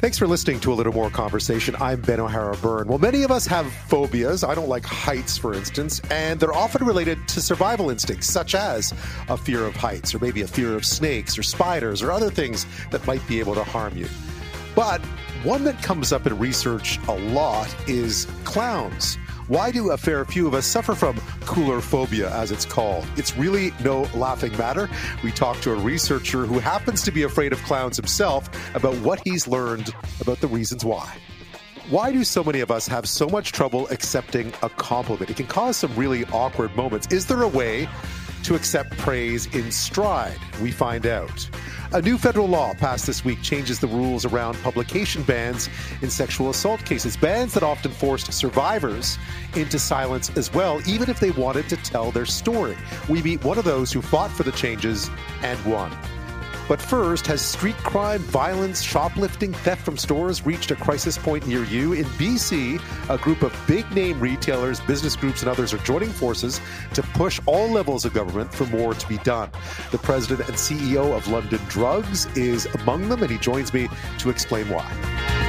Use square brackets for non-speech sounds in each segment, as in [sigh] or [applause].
Thanks for listening to a little more conversation. I'm Ben O'Hara Byrne. Well, many of us have phobias. I don't like heights, for instance, and they're often related to survival instincts, such as a fear of heights, or maybe a fear of snakes, or spiders, or other things that might be able to harm you. But one that comes up in research a lot is clowns. Why do a fair few of us suffer from coulrophobia, as it's called? It's really no laughing matter. We talked to a researcher who happens to be afraid of clowns himself about what he's learned about the reasons why. Why do so many of us have so much trouble accepting a compliment? It can cause some really awkward moments. Is there a way to accept praise in stride? We find out. A new federal law passed this week changes the rules around publication bans in sexual assault cases, bans that often forced survivors into silence as well, even if they wanted to tell their story. We meet one of those who fought for the changes and won. But first, has street crime, violence, shoplifting, theft from stores reached a crisis point near you? In BC, a group of big name retailers, business groups, and others are joining forces to push all levels of government for more to be done. The president and CEO of London Drugs is among them, and he joins me to explain why.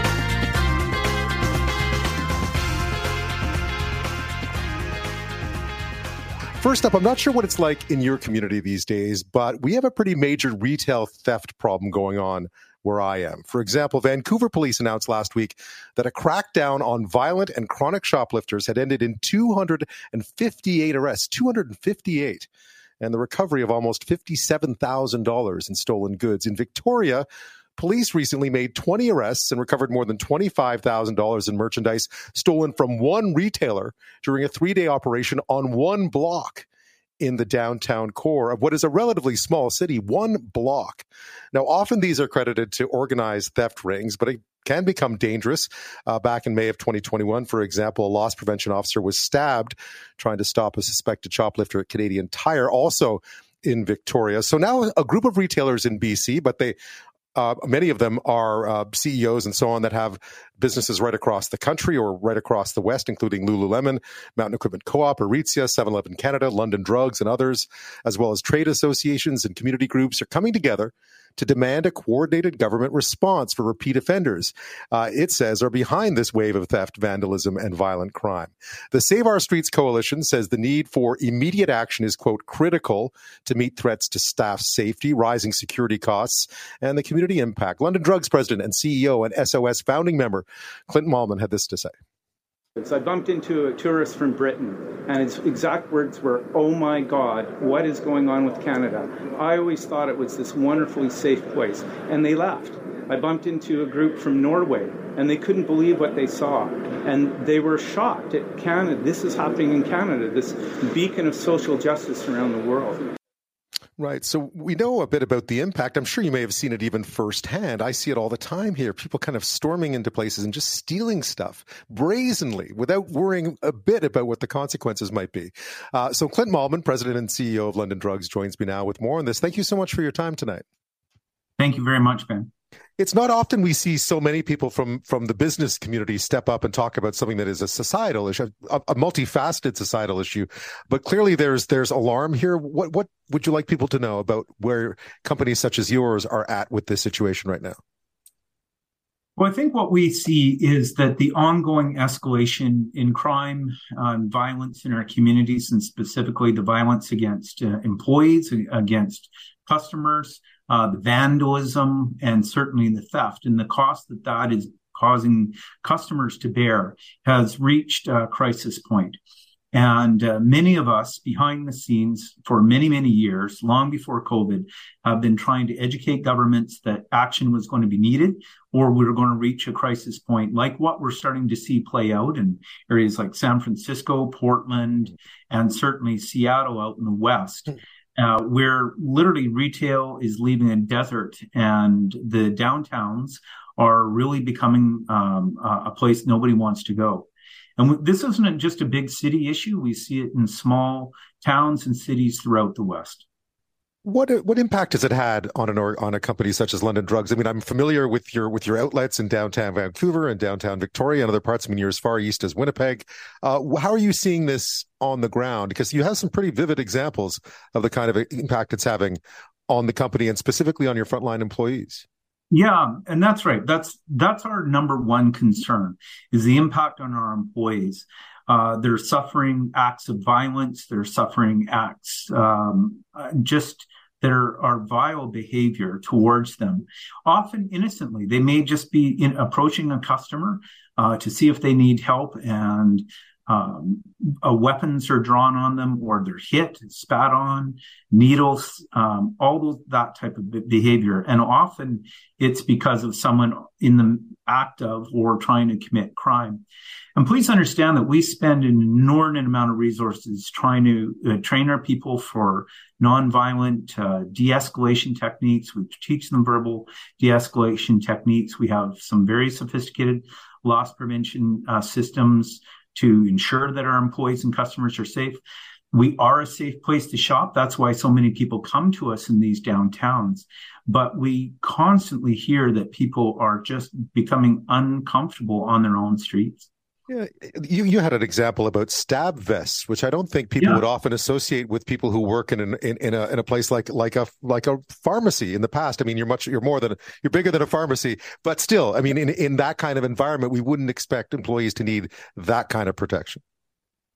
First up, I'm not sure what it's like in your community these days, but we have a pretty major retail theft problem going on where I am. For example, Vancouver police announced last week that a crackdown on violent and chronic shoplifters had ended in 258 arrests, 258, and the recovery of almost $57,000 in stolen goods. In Victoria, police recently made 20 arrests and recovered more than $25,000 in merchandise stolen from one retailer during a three day operation on one block in the downtown core of what is a relatively small city, one block. Now, often these are credited to organized theft rings, but it can become dangerous. Uh, back in May of 2021, for example, a loss prevention officer was stabbed trying to stop a suspected shoplifter at Canadian Tire, also in Victoria. So now a group of retailers in BC, but they uh, many of them are uh, CEOs and so on that have businesses right across the country or right across the West, including Lululemon, Mountain Equipment Co-op, Aritzia, 7-Eleven Canada, London Drugs, and others, as well as trade associations and community groups are coming together to demand a coordinated government response for repeat offenders, uh, it says, are behind this wave of theft, vandalism, and violent crime. The Save Our Streets Coalition says the need for immediate action is, quote, critical to meet threats to staff safety, rising security costs, and the community impact. London Drugs president and CEO and SOS founding member Clinton Mahlman had this to say. I bumped into a tourist from Britain, and his exact words were, Oh my God, what is going on with Canada? I always thought it was this wonderfully safe place. And they left. I bumped into a group from Norway, and they couldn't believe what they saw. And they were shocked at Canada. This is happening in Canada, this beacon of social justice around the world. Right. So we know a bit about the impact. I'm sure you may have seen it even firsthand. I see it all the time here. People kind of storming into places and just stealing stuff brazenly without worrying a bit about what the consequences might be. Uh, so Clint Mahlman, president and CEO of London Drugs, joins me now with more on this. Thank you so much for your time tonight. Thank you very much, Ben it's not often we see so many people from from the business community step up and talk about something that is a societal issue, a, a, multifaceted societal issue. But clearly, there's there's alarm here. What what would you like people to know about where companies such as yours are at with this situation right now? Well, I think what we see is that the ongoing escalation in crime and violence in our communities, and specifically the violence against uh, employees, against customers, uh, the vandalism, and certainly the theft, and the cost that that is causing customers to bear has reached a crisis point. And uh, many of us behind the scenes for many, many years, long before COVID, have been trying to educate governments that action was going to be needed or we are going to reach a crisis point like what we're starting to see play out in areas like San Francisco, Portland, and certainly Seattle out in the West. Uh, where literally retail is leaving a desert and the downtowns are really becoming um, a place nobody wants to go. And this isn't just a big city issue. We see it in small towns and cities throughout the West. What what impact has it had on an on a company such as London Drugs? I mean, I'm familiar with your with your outlets in downtown Vancouver and downtown Victoria and other parts. I mean, you're as far east as Winnipeg. Uh, how are you seeing this on the ground? Because you have some pretty vivid examples of the kind of impact it's having on the company and specifically on your frontline employees. Yeah, and that's right. That's that's our number one concern is the impact on our employees. Uh, they're suffering acts of violence. They're suffering acts um, just there are vile behavior towards them, often innocently. They may just be in approaching a customer uh, to see if they need help and um, uh, weapons are drawn on them or they're hit, and spat on, needles, um, all those, that type of behavior. And often it's because of someone in the act of or trying to commit crime. And please understand that we spend an inordinate amount of resources trying to uh, train our people for nonviolent uh, de-escalation techniques. We teach them verbal de-escalation techniques. We have some very sophisticated loss prevention uh, systems to ensure that our employees and customers are safe. We are a safe place to shop. That's why so many people come to us in these downtowns. But we constantly hear that people are just becoming uncomfortable on their own streets. Yeah, you you had an example about stab vests, which I don't think people yeah. would often associate with people who work in an, in in a in a place like like a like a pharmacy. In the past, I mean, you're much you're more than you're bigger than a pharmacy, but still, I mean, in in that kind of environment, we wouldn't expect employees to need that kind of protection.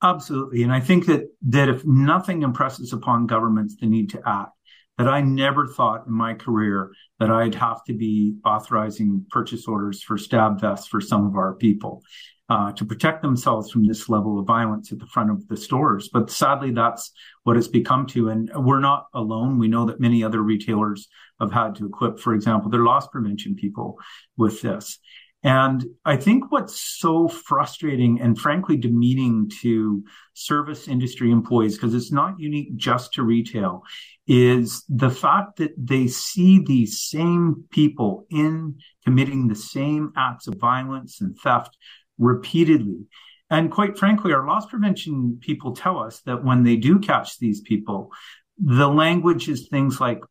Absolutely, and I think that that if nothing impresses upon governments the need to act, that I never thought in my career that I'd have to be authorizing purchase orders for stab vests for some of our people uh, to protect themselves from this level of violence at the front of the stores. But sadly, that's what it's become to. And we're not alone. We know that many other retailers have had to equip, for example, their loss prevention people with this. And I think what's so frustrating and frankly demeaning to service industry employees, because it's not unique just to retail, is the fact that they see these same people in committing the same acts of violence and theft repeatedly. And quite frankly, our loss prevention people tell us that when they do catch these people, the language is things like,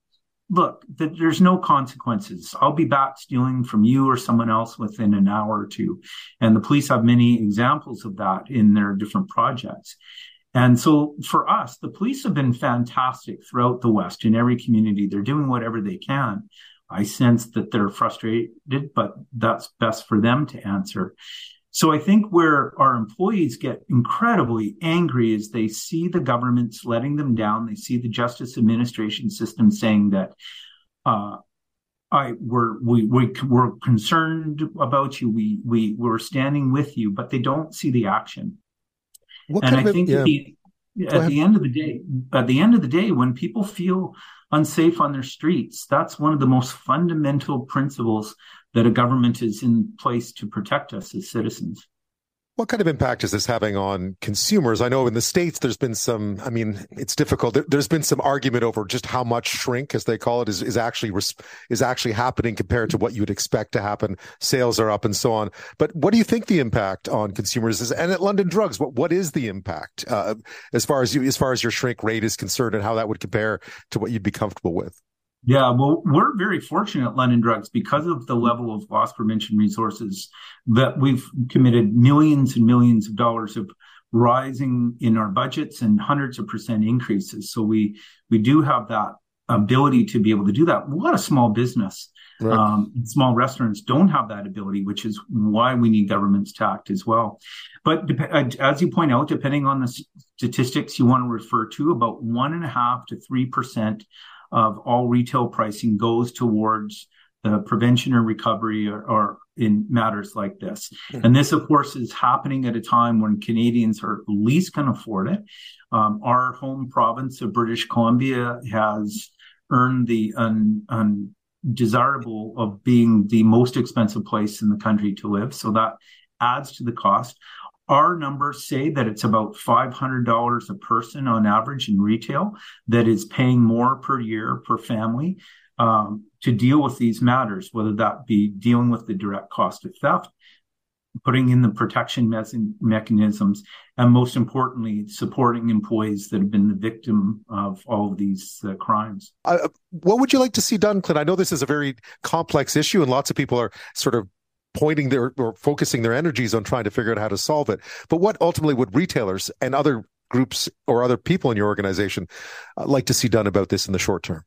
look, that there's no consequences. I'll be back stealing from you or someone else within an hour or two. And the police have many examples of that in their different projects. And so for us, the police have been fantastic throughout the West in every community. They're doing whatever they can. I sense that they're frustrated, but that's best for them to answer. So I think where our employees get incredibly angry is they see the government's letting them down. They see the justice administration system saying that, uh, I we're we, we we're concerned about you. We we we're standing with you, but they don't see the action. What and I think yeah. the, at the end of the day, at the end of the day, when people feel unsafe on their streets, that's one of the most fundamental principles that a government is in place to protect us as citizens. What kind of impact is this having on consumers? I know in the States, there's been some, I mean, it's difficult. There, has been some argument over just how much shrink, as they call it, is, is actually, is actually happening compared to what you'd expect to happen. Sales are up and so on. But what do you think the impact on consumers is? And at London Drugs, what, what is the impact, uh, as far as you, as far as your shrink rate is concerned and how that would compare to what you'd be comfortable with? Yeah, well, we're very fortunate at London Drugs because of the level of loss prevention resources that we've committed millions and millions of dollars of rising in our budgets and hundreds of percent increases. So we we do have that ability to be able to do that. A lot of small business, right. um, small restaurants don't have that ability, which is why we need government's tact as well. But dep- as you point out, depending on the statistics you want to refer to, about one and a half to three percent of all retail pricing goes towards the prevention or recovery or, or in matters like this. Mm-hmm. And this, of course, is happening at a time when Canadians are least can afford it. Um, our home province of British Columbia has earned the undesirable of being the most expensive place in the country to live. So that adds to the cost. Our numbers say that it's about $500 a person on average in retail that is paying more per year per family um, to deal with these matters, whether that be dealing with the direct cost of theft, putting in the protection me- mechanisms, and most importantly, supporting employees that have been the victim of all of these uh, crimes. Uh, what would you like to see done, Clint? I know this is a very complex issue, and lots of people are sort of pointing their or focusing their energies on trying to figure out how to solve it. But what ultimately would retailers and other groups or other people in your organization uh, like to see done about this in the short term?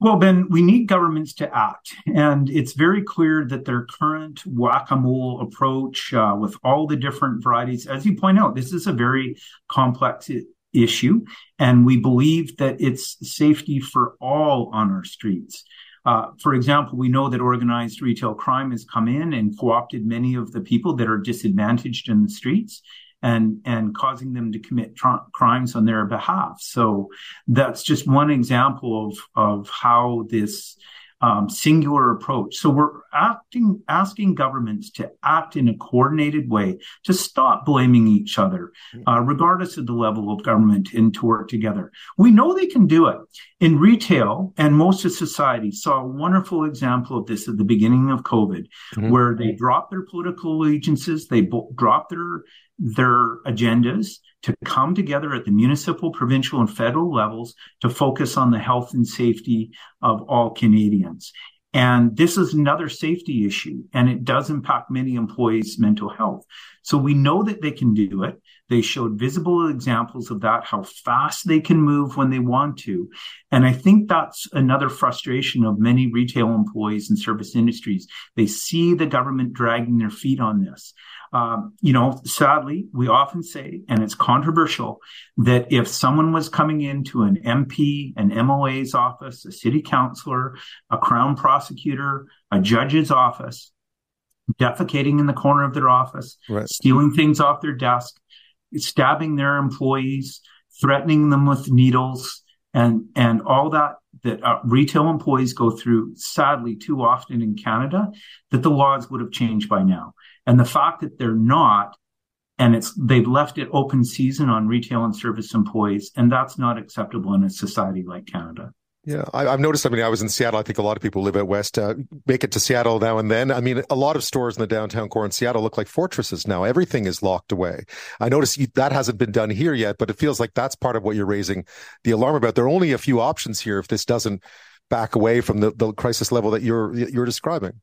Well, Ben, we need governments to act. And it's very clear that their current whack a mole approach uh, with all the different varieties, as you point out, this is a very complex issue. And we believe that it's safety for all on our streets. Uh, for example, we know that organized retail crime has come in and co opted many of the people that are disadvantaged in the streets and and causing them to commit crimes on their behalf. So that's just one example of of how this um, singular approach. So we're acting, asking governments to act in a coordinated way to stop blaming each other, uh, regardless of the level of government, and to work together. We know they can do it. In retail and most of society saw a wonderful example of this at the beginning of COVID, mm-hmm. where they dropped their political allegiances, they bo- dropped their their agendas to come together at the municipal, provincial, and federal levels to focus on the health and safety of all Canadians. And this is another safety issue, and it does impact many employees' mental health. So we know that they can do it. They showed visible examples of that, how fast they can move when they want to. And I think that's another frustration of many retail employees and service industries. They see the government dragging their feet on this. Um, you know, sadly, we often say, and it's controversial, that if someone was coming into an MP, an MOA's office, a city councilor, a crown prosecutor, a judge's office, defecating in the corner of their office, right. stealing things off their desk, stabbing their employees, threatening them with needles, and and all that that uh, retail employees go through sadly too often in Canada that the laws would have changed by now. And the fact that they're not, and it's they've left it open season on retail and service employees, and that's not acceptable in a society like Canada. Yeah, I, have noticed. I mean, I was in Seattle. I think a lot of people live out west uh, make it to Seattle now and then. I mean, a lot of stores in the downtown core in Seattle look like fortresses now. Everything is locked away. I notice that hasn't been done here yet, but it feels like that's part of what you're raising the alarm about. There are only a few options here if this doesn't back away from the, the crisis level that you're you're describing.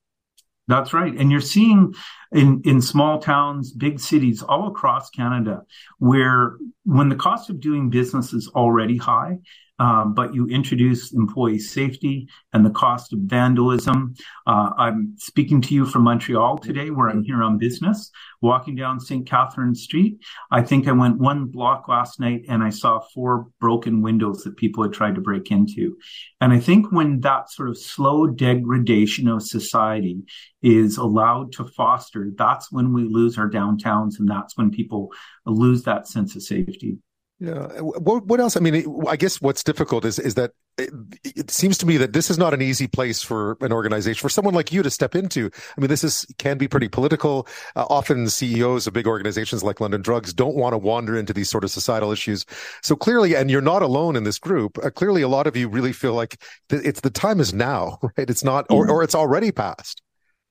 That's right. And you're seeing in, in small towns, big cities all across Canada, where when the cost of doing business is already high, um, but you introduce employee safety and the cost of vandalism. Uh, I'm speaking to you from Montreal today, where I'm here on business, walking down St. Catherine Street. I think I went one block last night and I saw four broken windows that people had tried to break into. And I think when that sort of slow degradation of society is allowed to foster, that's when we lose our downtowns and that's when people lose that sense of safety. Yeah. What, what else? I mean, I guess what's difficult is is that it, it, seems to me that this is not an easy place for an organization for someone like you to step into. I mean, this is can be pretty political. Uh, often CEOs of big organizations like London Drugs don't want to wander into these sort of societal issues. So clearly, and you're not alone in this group. Uh, clearly, a lot of you really feel like th- it's the time is now, [laughs] right? It's not, or, or it's already past.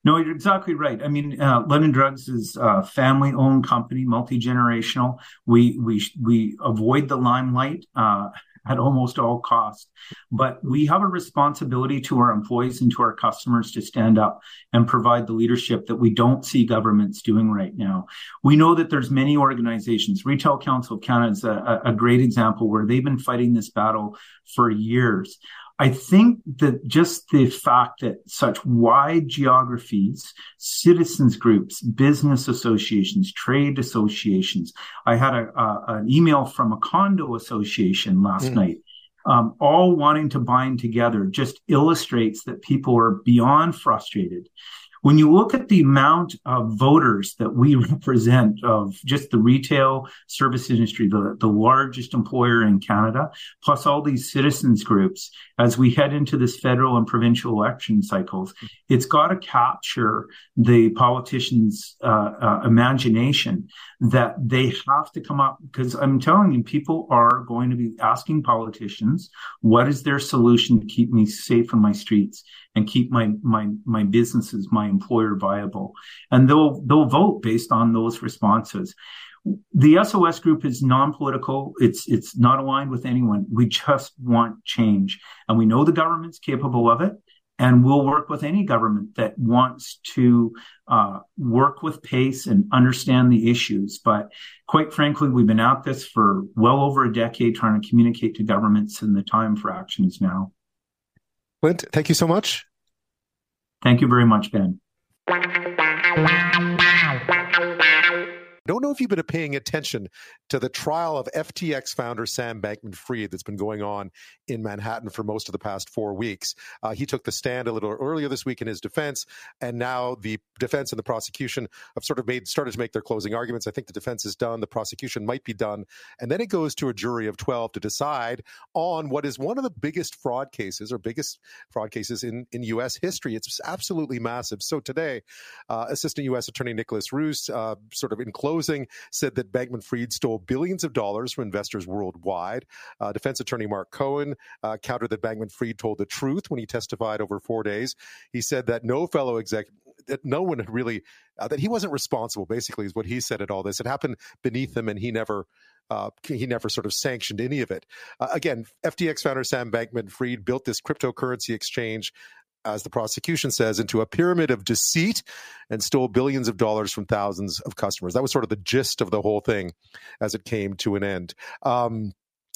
No, you're exactly right. I mean, uh, London Drugs is a family-owned company, multi-generational. We we we avoid the limelight uh, at almost all costs, but we have a responsibility to our employees and to our customers to stand up and provide the leadership that we don't see governments doing right now. We know that there's many organizations. Retail Council of Canada is a, a great example where they've been fighting this battle for years. I think that just the fact that such wide geographies, citizens groups, business associations, trade associations. I had a, a an email from a condo association last mm. night, um, all wanting to bind together, just illustrates that people are beyond frustrated. When you look at the amount of voters that we [laughs] represent of just the retail service industry, the, the largest employer in Canada, plus all these citizens groups, as we head into this federal and provincial election cycles, it's got to capture the politicians' uh, uh, imagination that they have to come up because I'm telling you, people are going to be asking politicians, what is their solution to keep me safe on my streets and keep my my my businesses, my employer viable? And they'll they'll vote based on those responses. The SOS group is non-political. It's it's not aligned with anyone. We just want change, and we know the government's capable of it and we'll work with any government that wants to uh, work with pace and understand the issues. But quite frankly, we've been at this for well over a decade trying to communicate to governments, and the time for action is now. Clint, thank you so much. Thank you very much, Ben. Don't know if you've been paying attention to the trial of FTX founder Sam Bankman Fried that's been going on in Manhattan for most of the past four weeks. Uh, he took the stand a little earlier this week in his defense, and now the defense and the prosecution have sort of made started to make their closing arguments. I think the defense is done, the prosecution might be done, and then it goes to a jury of 12 to decide on what is one of the biggest fraud cases or biggest fraud cases in, in U.S. history. It's absolutely massive. So today, uh, Assistant U.S. Attorney Nicolas Roos, uh, sort of in closing, said that Bankman Fried stole billions of dollars from investors worldwide. Uh, defense attorney Mark Cohen uh, countered that Bankman Fried told the truth when he testified over four days. He said that no fellow executive that no one had really uh, that he wasn't responsible basically is what he said at all this it happened beneath him and he never uh, he never sort of sanctioned any of it. Uh, again, FTX founder Sam Bankman Fried built this cryptocurrency exchange as the prosecution says, into a pyramid of deceit and stole billions of dollars from thousands of customers. That was sort of the gist of the whole thing as it came to an end. Um,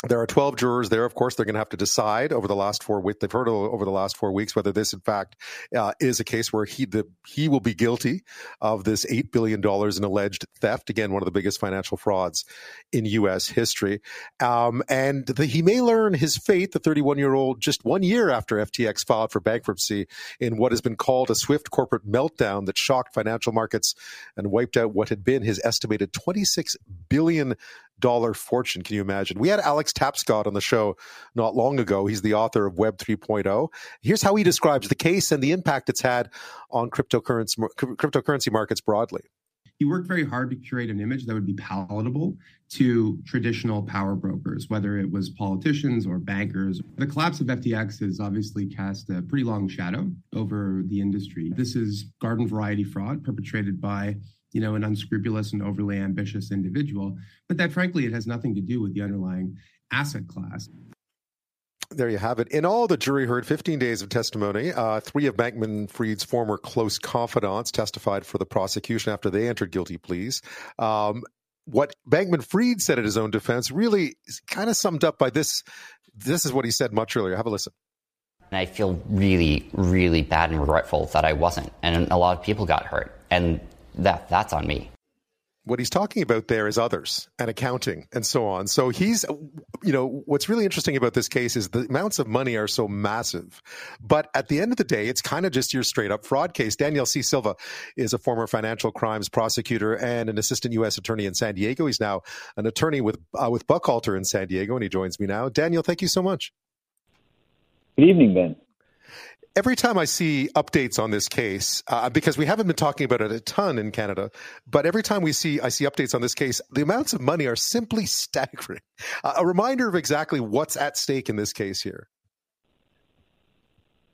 there are 12 jurors there. Of course, they're going to have to decide over the last four weeks. They've heard over the last four weeks whether this, in fact, uh, is a case where he the, he will be guilty of this eight billion dollars in alleged theft. Again, one of the biggest financial frauds in U.S. history. Um, and the, he may learn his fate. The 31 year old, just one year after FTX filed for bankruptcy, in what has been called a swift corporate meltdown that shocked financial markets and wiped out what had been his estimated 26 billion dollar fortune. Can you imagine? We had Alex Tapscott on the show not long ago. He's the author of Web 3.0. Here's how he describes the case and the impact it's had on cryptocurrency, cryptocurrency markets broadly. He worked very hard to curate an image that would be palatable to traditional power brokers, whether it was politicians or bankers. The collapse of FTX has obviously cast a pretty long shadow over the industry. This is garden variety fraud perpetrated by you know, an unscrupulous and overly ambitious individual, but that frankly, it has nothing to do with the underlying asset class. There you have it. In all, the jury heard 15 days of testimony. Uh, three of Bankman Fried's former close confidants testified for the prosecution after they entered guilty pleas. Um, what Bankman Fried said at his own defense really kind of summed up by this. This is what he said much earlier. Have a listen. And I feel really, really bad and regretful that I wasn't. And a lot of people got hurt. And that that's on me what he's talking about there is others and accounting and so on. So he's, you know, what's really interesting about this case is the amounts of money are so massive. But at the end of the day, it's kind of just your straight up fraud case. Daniel C. Silva is a former financial crimes prosecutor and an assistant U.S. attorney in San Diego. He's now an attorney with, uh, with Buchalter in San Diego, and he joins me now. Daniel, thank you so much. Good evening, Ben every time I see updates on this case, uh, because we haven't been talking about it a ton in Canada, but every time we see I see updates on this case, the amounts of money are simply [laughs] staggering. Uh, a reminder of exactly what's at stake in this case here.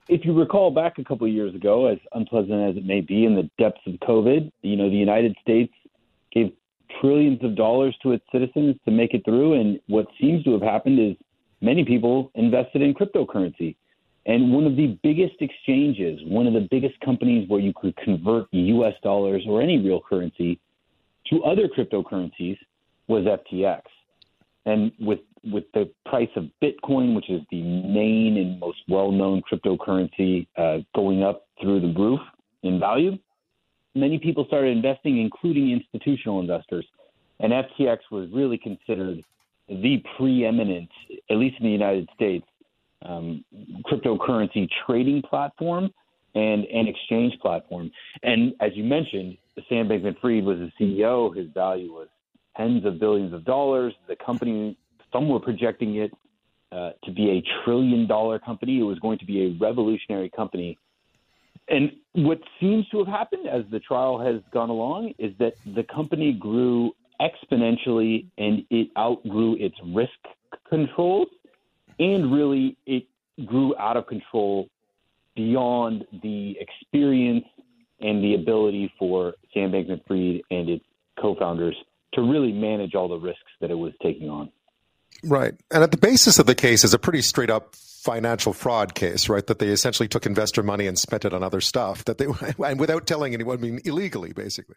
If you recall back a couple of years ago, as unpleasant as it may be, in the depths of COVID, you know the United States gave trillions of dollars to its citizens to make it through, and what seems to have happened is many people invested in cryptocurrency and one of the biggest exchanges, one of the biggest companies where you could convert US dollars or any real currency to other cryptocurrencies was FTX. And with with the price of Bitcoin, which is the main and most well-known cryptocurrency, uh, going up through the roof in value, many people started investing, including institutional investors. And FTX was really considered the preeminent, at least in the United States, um, cryptocurrency trading platform and an exchange platform. And as you mentioned, Sam Bankman-Fried was the CEO. His value was tens of billions of dollars. The company, some were projecting it uh, to be a trillion dollar company. It was going to be a revolutionary company. And what seems to have happened as the trial has gone along is that the company grew exponentially and it outgrew its risk controls and really it grew out of control beyond the experience and the ability for Sam Bankman-Fried and its co-founders to really manage all the risks that it was taking on. Right. And at the basis of the case is a pretty straight up financial fraud case, right? That they essentially took investor money and spent it on other stuff that they [laughs] and without telling anyone, I mean illegally basically.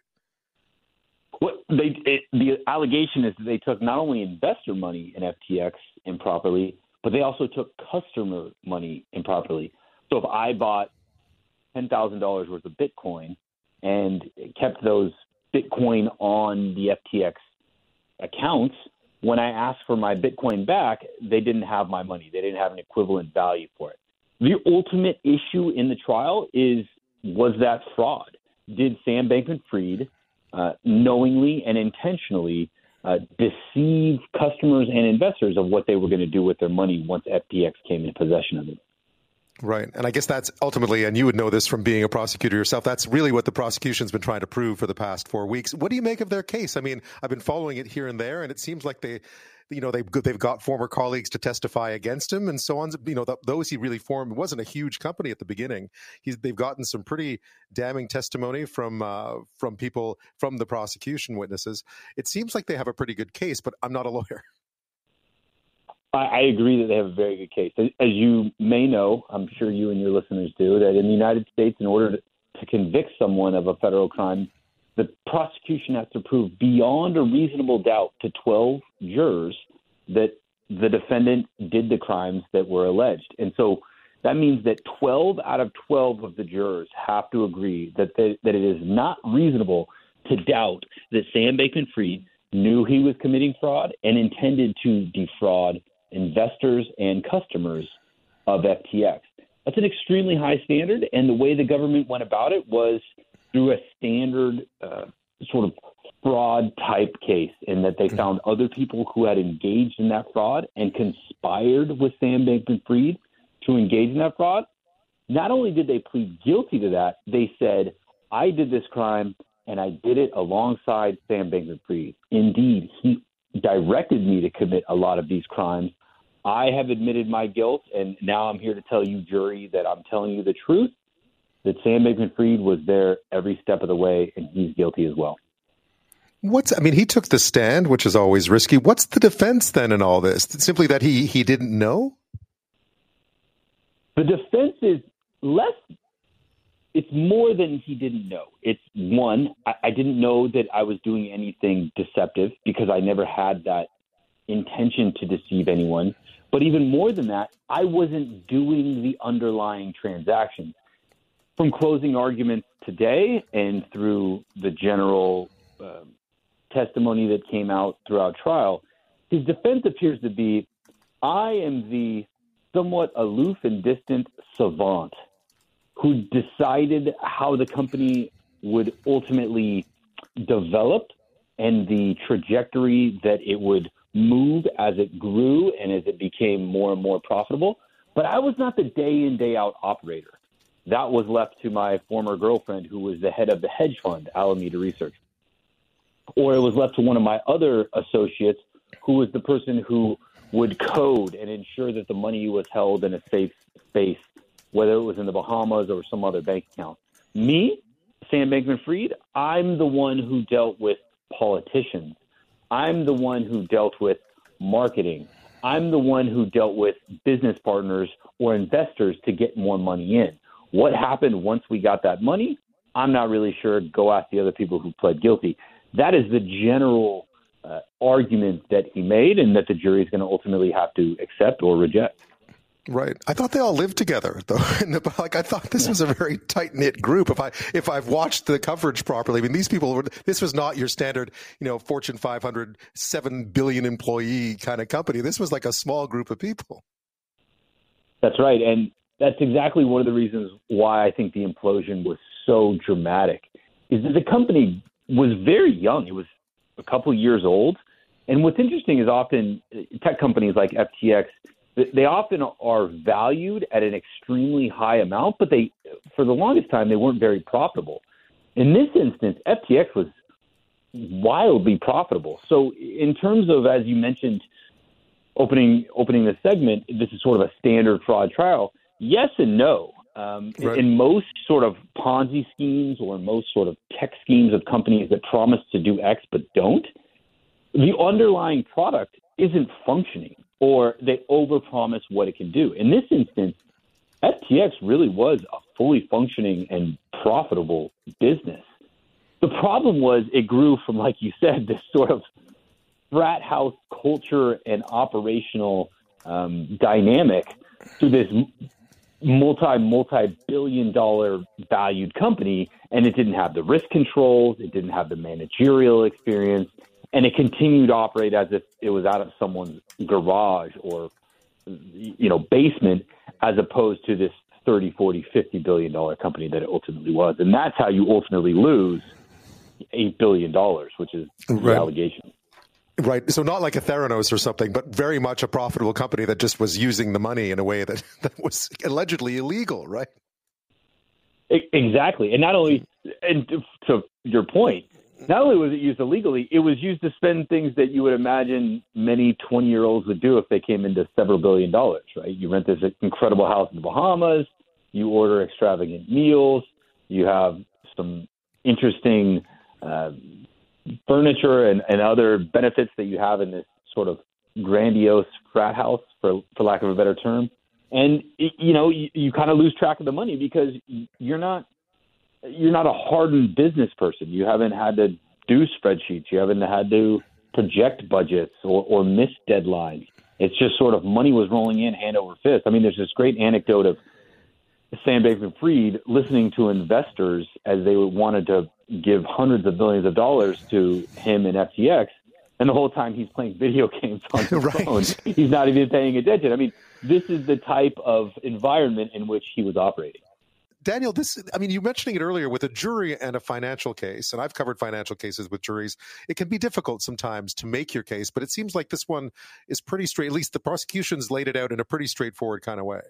Well, they it, the allegation is that they took not only investor money in FTX improperly, but they also took customer money improperly. So if I bought ten thousand dollars worth of Bitcoin and kept those Bitcoin on the FTX accounts, when I asked for my Bitcoin back, they didn't have my money. They didn't have an equivalent value for it. The ultimate issue in the trial is was that fraud? Did Sam Bankman Fried uh, knowingly and intentionally uh, deceive customers and investors of what they were going to do with their money once FTX came into possession of it? Right. And I guess that's ultimately, and you would know this from being a prosecutor yourself, that's really what the prosecution's been trying to prove for the past four weeks. What do you make of their case? I mean, I've been following it here and there, and it seems like they, you know, they, they've got former colleagues to testify against him and so on. You know, those he really formed, wasn't a huge company at the beginning. He's, they've gotten some pretty damning testimony from, uh, from people, from the prosecution witnesses. It seems like they have a pretty good case, but I'm not a [laughs] lawyer. I, I agree that they have a very good case. As you may know, I'm sure you and your listeners do, that in the United States, in order to, to convict someone of a federal crime, the prosecution has to prove beyond a reasonable doubt to 12 jurors that the defendant did the crimes that were alleged. And so that means that 12 out of 12 of the jurors have to agree that, they, that it is not reasonable to doubt that Sam Bankman Fried knew he was committing fraud and intended to defraud investors and customers of FTX. That's an extremely high standard, and the way the government went about it was through a standard uh, sort of fraud type case, in that they mm-hmm. found other people who had engaged in that fraud and conspired with Sam Bankman Fried to engage in that fraud. Not only did they plead guilty to that, they said, I did this crime and I did it alongside Sam Bankman Fried. Indeed, he directed me to commit a lot of these crimes I have admitted my guilt, and now I'm here to tell you, jury, that I'm telling you the truth. That Sam Bankman-Fried was there every step of the way, and he's guilty as well. What's I mean, he took the stand, which is always risky. What's the defense then in all this? Simply that he he didn't know. The defense is less. It's more than he didn't know. It's one, I, I didn't know that I was doing anything deceptive because I never had that intention to deceive anyone. But even more than that, I wasn't doing the underlying transactions. From closing arguments today and through the general uh, testimony that came out throughout trial, his defense appears to be I am the somewhat aloof and distant savant who decided how the company would ultimately develop and the trajectory that it would move as it grew and as it became more and more profitable. But I was not the day in, day out operator. That was left to my former girlfriend, who was the head of the hedge fund, Alameda Research. Or it was left to one of my other associates, who was the person who would code and ensure that the money was held in a safe space, whether it was in the Bahamas or some other bank account. Me, Sam Bankman Fried, I'm the one who dealt with politicians I'm the one who dealt with marketing. I'm the one who dealt with business partners or investors to get more money in. What happened once we got that money? I'm not really sure. Go ask the other people who pled guilty. That is the general uh, argument that he made and that the jury is going to ultimately have to accept or reject. Right. I thought they all lived together though. [laughs] like I thought this was a very tight knit group. If I if I've watched the coverage properly, I mean these people were this was not your standard, you know, Fortune 500 7 billion employee kind of company. This was like a small group of people. That's right. And that's exactly one of the reasons why I think the implosion was so dramatic. Is that the company was very young. It was a couple years old. And what's interesting is often uh, tech companies like FTX they often are valued at an extremely high amount, but they, for the longest time, they weren't very profitable. In this instance, FTX was wildly profitable. So, in terms of, as you mentioned, opening opening the segment, this is sort of a standard fraud trial. Yes and no. Um, right. in, most sort of Ponzi schemes or most sort of tech schemes of companies that promise to do X but don't, the underlying product isn't functioning or they overpromise what it can do. In this instance, FTX really was a fully functioning and profitable business. The problem was it grew from, like you said, [laughs] this sort of frat house culture and operational um, dynamic to this multi multi billion dollar valued company and it didn't have the risk controls it didn't have the managerial experience and it continued to operate as if it was out of someone's garage or you know basement as opposed to this 30 40 50 billion dollar company that it ultimately was and that's how you ultimately lose 8 billion dollars which is right. the allegation Right. So not like a Theranos or something, but very much a profitable company that just was using the money in a way that, [laughs] that was allegedly illegal, right? Exactly. And not only, and to your point, not only was it used illegally, it was used to spend things that you would imagine many 20 year olds would do if they came into several billion dollars, right? You rent this incredible house in the Bahamas, you order extravagant meals, you have some interesting uh, furniture and, and other benefits that you have in this sort of grandiose frat house, for, for lack of a better term. And, you know, you, you kind of lose track of the money because you're not you're not a hardened business person. You haven't had to do spreadsheets. You haven't had to project budgets or, or miss deadlines. It's just sort of money was rolling in hand over fist. I mean, there's this great anecdote of Sam Bankman-Fried listening to investors as they wanted to give hundreds of billions of dollars to him and FTX, and the whole time he's playing video [laughs] games on his [laughs] right. phone. He's not even paying attention. I mean, this is the type of environment in which he was operating. Daniel, this, I mean, you mentioning it earlier with a jury and a financial case, and I've covered financial cases with juries. It can be difficult sometimes to make your case, but it seems like this one is pretty straight. At least the prosecution's laid it out in a pretty straightforward kind of way.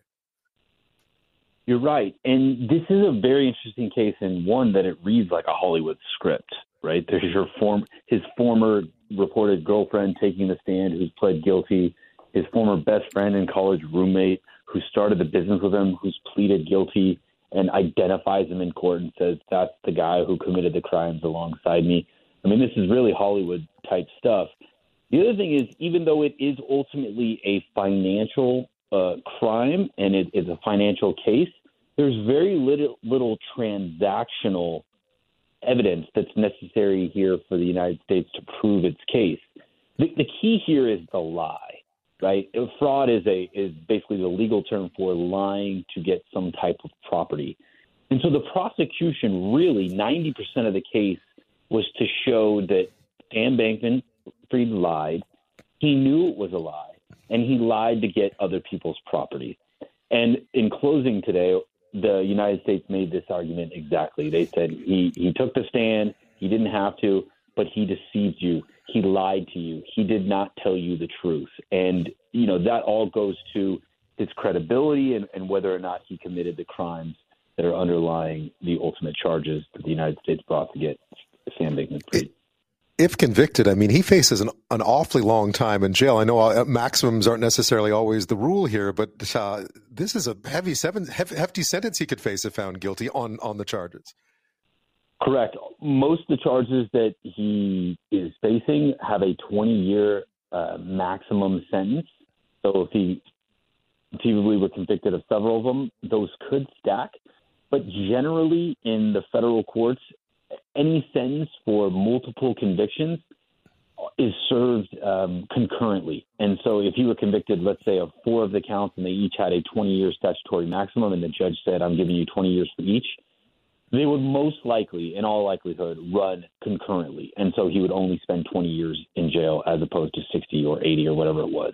You're right. And this is a very interesting case and one that it reads like a Hollywood script, right? There's your form his former reported girlfriend taking the stand who's pled guilty, his former best friend and college roommate who started the business with him who's pleaded guilty and identifies him in court and says that's the guy who committed the crimes alongside me. I mean, this is really Hollywood type stuff. The other thing is, even though it is ultimately a financial uh, crime and it is a financial case, there's very little, little transactional evidence that's necessary here for the United States to prove its case. The, the key here is the lie, right? Fraud is a is basically the legal term for lying to get some type of property. And so the prosecution really 90% of the case was to show that Sam Bankman Fried lied. He knew it was a lie, and he lied to get other people's property. And in closing today, the United States made this argument exactly. They said he, he took the stand, he didn't have to, but he deceived you. He lied to you. He did not tell you the truth. And, you know, that all goes to his credibility and, and whether or not he committed the crimes that are underlying the ultimate charges that the United States brought to get Sam Bankman-Fried if convicted, I mean, he faces an, an awfully long time in jail. I know uh, maximums aren't necessarily always the rule here, but uh, this is a heavy seven, hefty sentence he could face if found guilty on, on the charges. Correct. Most of the charges that he is facing have a 20 year uh, maximum sentence. So if he conceivably were convicted of several of them, those could stack. But generally, in the federal courts, any sentence for multiple convictions is served um, concurrently. And so if you were convicted, let's say, of four of the counts and they each had a 20 year statutory maximum, and the judge said, I'm giving you 20 years for each, they would most likely, in all likelihood, run concurrently. And so he would only spend 20 years in jail as opposed to 60 or 80 or whatever it was.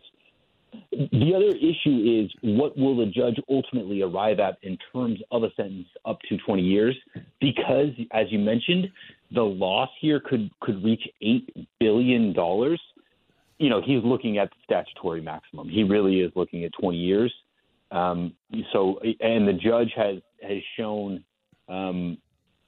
The other issue is what will the judge ultimately arrive at in terms of a sentence up to 20 years? Because, as you mentioned, the loss here could could reach eight billion dollars. You know, he's looking at the statutory maximum. He really is looking at 20 years. Um, so, and the judge has has shown um,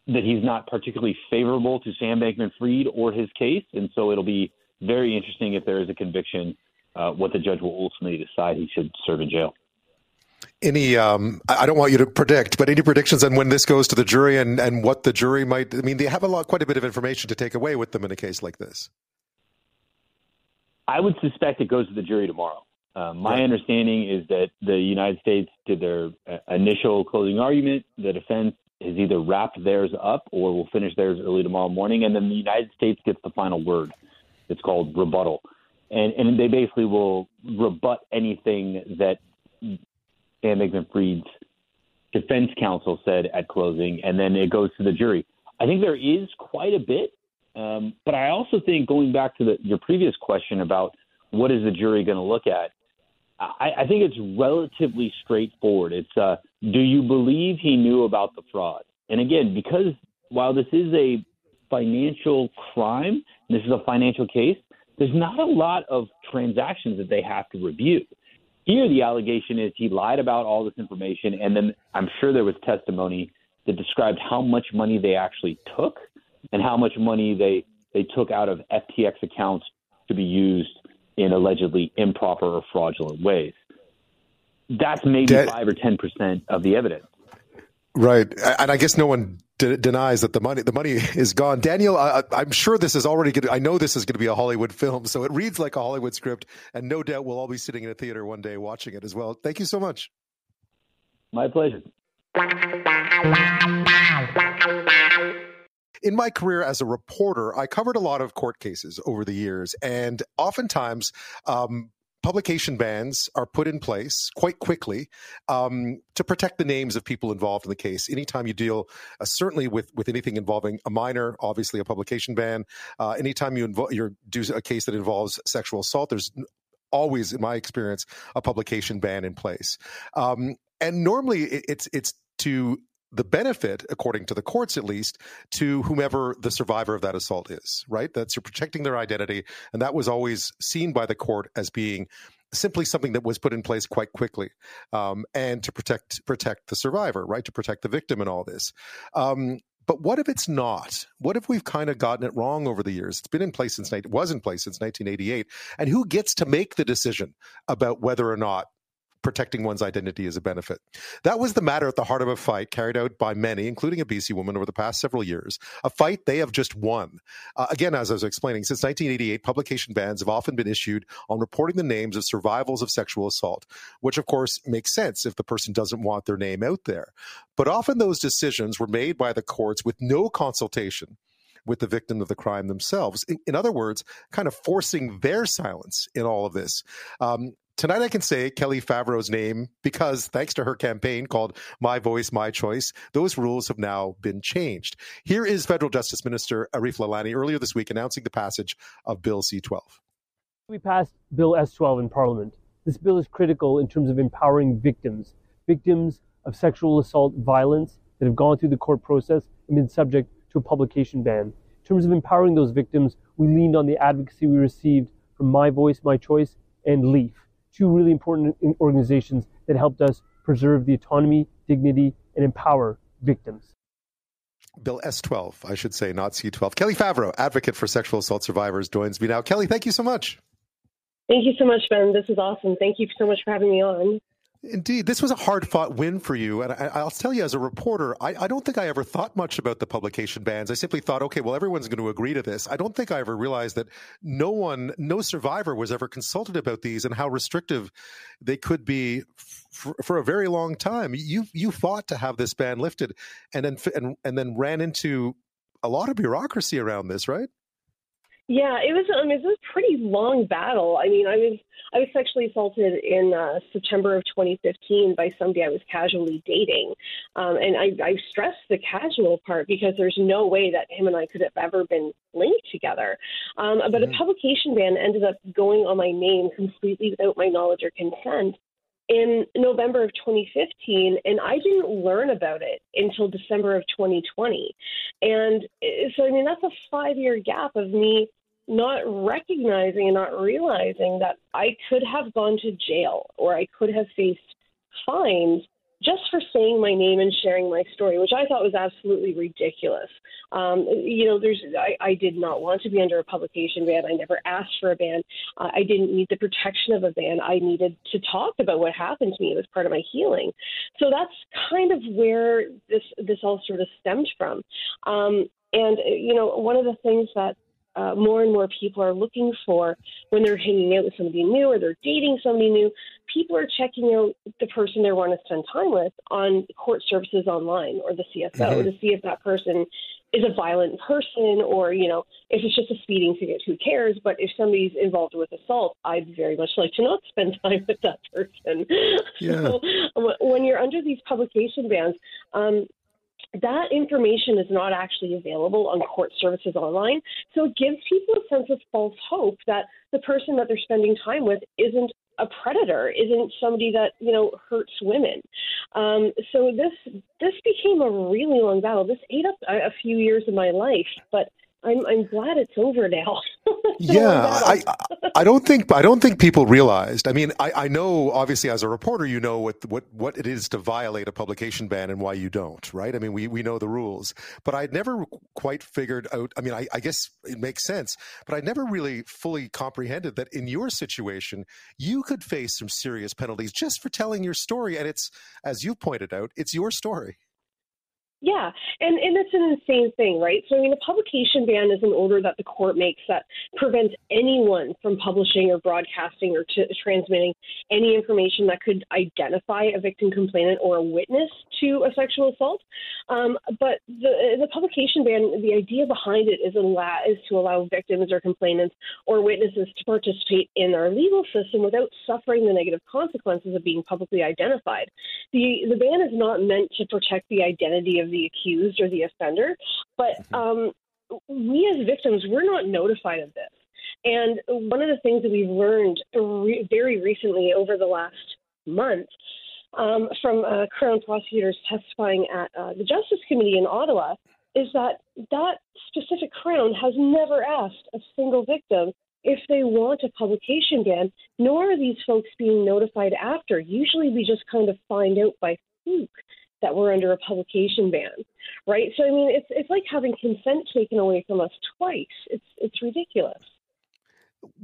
that he's not particularly favorable to Sam Bankman-Fried or his case, and so it'll be very interesting if there is a conviction uh, what the judge will ultimately decide he should serve in jail. Any, um, I don't want you to predict, but any predictions on when this goes to the jury and, and what the jury might? I mean, they have a lot, quite a bit of information to take away with them in a case like this. I would suspect it goes to the jury tomorrow. Uh, my right. understanding is that the United States did their uh, initial closing argument. The defense has either wrapped theirs up or will finish theirs early tomorrow morning, and then the United States gets the final word. It's called rebuttal and and they basically will rebut anything that Sam Bankman-Fried's defense counsel said at closing, and then it goes to the jury. I think there is quite a bit, um, but I also think going back to the, your previous question about what is the jury going to look at, I, I think it's relatively straightforward. It's uh, do you believe he knew about the fraud? And again, because while this is a financial crime, this is a financial case, there's not a lot of transactions that they have to review. Here, the allegation is he lied about all this information, and then I'm sure there was testimony that described how much money they actually took and how much money they they took out of FTX accounts to be used in allegedly improper or fraudulent ways. That's maybe that, five or ten percent of the evidence. Right, and I guess no one de- denies that the money the money is gone. Daniel, I, am sure this is already going. I know this is going to be a Hollywood film, so it reads like a Hollywood script, and no doubt we'll all be sitting in a theater one day watching it as well. Thank you so much. My pleasure. In my career as a reporter, I covered a lot of court cases over the years, and oftentimes um, publication bans are put in place quite quickly um, to protect the names of people involved in the case. Anytime you deal, uh, certainly with with anything involving a minor, obviously a publication ban. Uh, anytime you invo- you do a case that involves sexual assault, there's always, in my experience, a publication ban in place. Um, and normally, it's it's to the benefit, according to the courts at least, to whomever the survivor of that assault is, right? That's you're protecting their identity. And that was always seen by the court as being simply something that was put in place quite quickly um, and to protect protect the survivor, right? To protect the victim and all this. Um, but what if it's not? What if we've kind of gotten it wrong over the years? It's been in place since it was in place since 1988, and who gets to make the decision about whether or not protecting one's identity is a benefit. That was the matter at the heart of a fight carried out by many, including a BC woman, over the past several years, a fight they have just won. Uh, again, as I was explaining, since 1988, publication bans have often been issued on reporting the names of survivals of sexual assault, which of course makes sense if the person doesn't want their name out there. But often those decisions were made by the courts with no consultation with the victim of the crime themselves. In, in, other words, kind of forcing their silence in all of this. Um, Tonight I can say Kelly Favro's name because thanks to her campaign called My Voice, My Choice, those rules have now been changed. Here is Federal Justice Minister Arif Virani earlier this week announcing the passage of Bill C-12. We passed Bill S-12 in Parliament. This bill is critical in terms of empowering victims, victims of sexual assault violence that have gone through the court process and been subject to a publication ban. In terms of empowering those victims, we leaned on the advocacy we received from My Voice, My Choice and LEAF two really important organizations that helped us preserve the autonomy, dignity, and empower victims. Bill S12, I should say, not C12. Kelly Favro, advocate for sexual assault survivors, joins me now. Kelly, thank you so much. Thank you so much, Ben. This is awesome. Thank you so much for having me on. Indeed, this was a hard fought win for you. And I, will tell you, as a reporter, I, I, don't think I ever thought much about the publication bans. I simply thought, okay, well, everyone's going to agree to this. I don't think I ever realized that no one, no survivor was ever consulted about these and how restrictive they could be for a very long time. You you fought to have this ban lifted, and then and, and then ran into a lot of bureaucracy around this, right? Yeah, it was. I mean, it was a pretty long battle. I mean, I was I was sexually assaulted in uh, September of 2015 by somebody I was casually dating, um, and I, I stress the casual part because there's no way that him and I could have ever been linked together. Um, but mm-hmm. a publication ban ended up going on my name completely without my knowledge or consent in November of 2015, and I didn't learn about it until December of 2020. And uh, so, I mean, that's a five year gap of me not recognizing and not realizing that I could have gone to jail or I could have faced fines just for saying my name and sharing my story, which I thought was absolutely ridiculous. Um, you know, there's I, I did not want to be under a publication ban. I never asked for a ban. Uh, I didn't need the protection of a ban. I needed to talk about what happened to me. It was part of my healing. So that's kind of where this this all sort of stemmed from. Um, and you know, one of the things that uh, more and more people are looking for when they're hanging out with somebody new or they're dating somebody new. People are checking out the person they want to spend time with on court services online or the CSO mm-hmm. to see if that person is a violent person or, you know, if it's just a speeding ticket, who cares? But if somebody's involved with assault, I'd very much like to not [laughs] spend time with that person. Yeah. [laughs] so when you're under these publication bans, um, that information is not actually available on court services online. So it gives people a sense of false hope that the person that they're spending time with isn't a predator, isn't somebody that you know hurts women. Um, so this this became a really long battle. This ate up a, a few years of my life, but I'm I'm glad it's over now. [laughs] yeah, I I don't think I don't think people realized. I mean, I, I know obviously as a reporter, you know what what what it is to violate a publication ban and why you don't, right? I mean, we we know the rules, but I'd never quite figured out. I mean, I, I guess it makes sense, but I never really fully comprehended that in your situation, you could face some serious penalties just for telling your story, and it's as you pointed out, it's your story. Yeah, and and it's an insane thing, right? So I mean, a publication ban is an order that the court makes that prevents anyone from publishing or broadcasting or t- transmitting any information that could identify a victim complainant or a witness to a sexual assault. Um, but the the publication ban, the idea behind it is allow is to allow victims or complainants or witnesses to participate in our legal system without suffering the negative consequences of being publicly identified. The the ban is not meant to protect the identity of the accused or the offender. But mm-hmm. um, we as victims, we're not notified of this. And one of the things that we've learned re- very recently over the last month um, from uh, Crown prosecutors testifying at uh, the Justice Committee in Ottawa is that that specific Crown has never asked a single victim if they want a publication ban, nor are these folks being notified after. Usually we just kind of find out by fluke that we're under a publication ban, right? So I mean, it's it's like having consent taken away from us twice. It's it's ridiculous.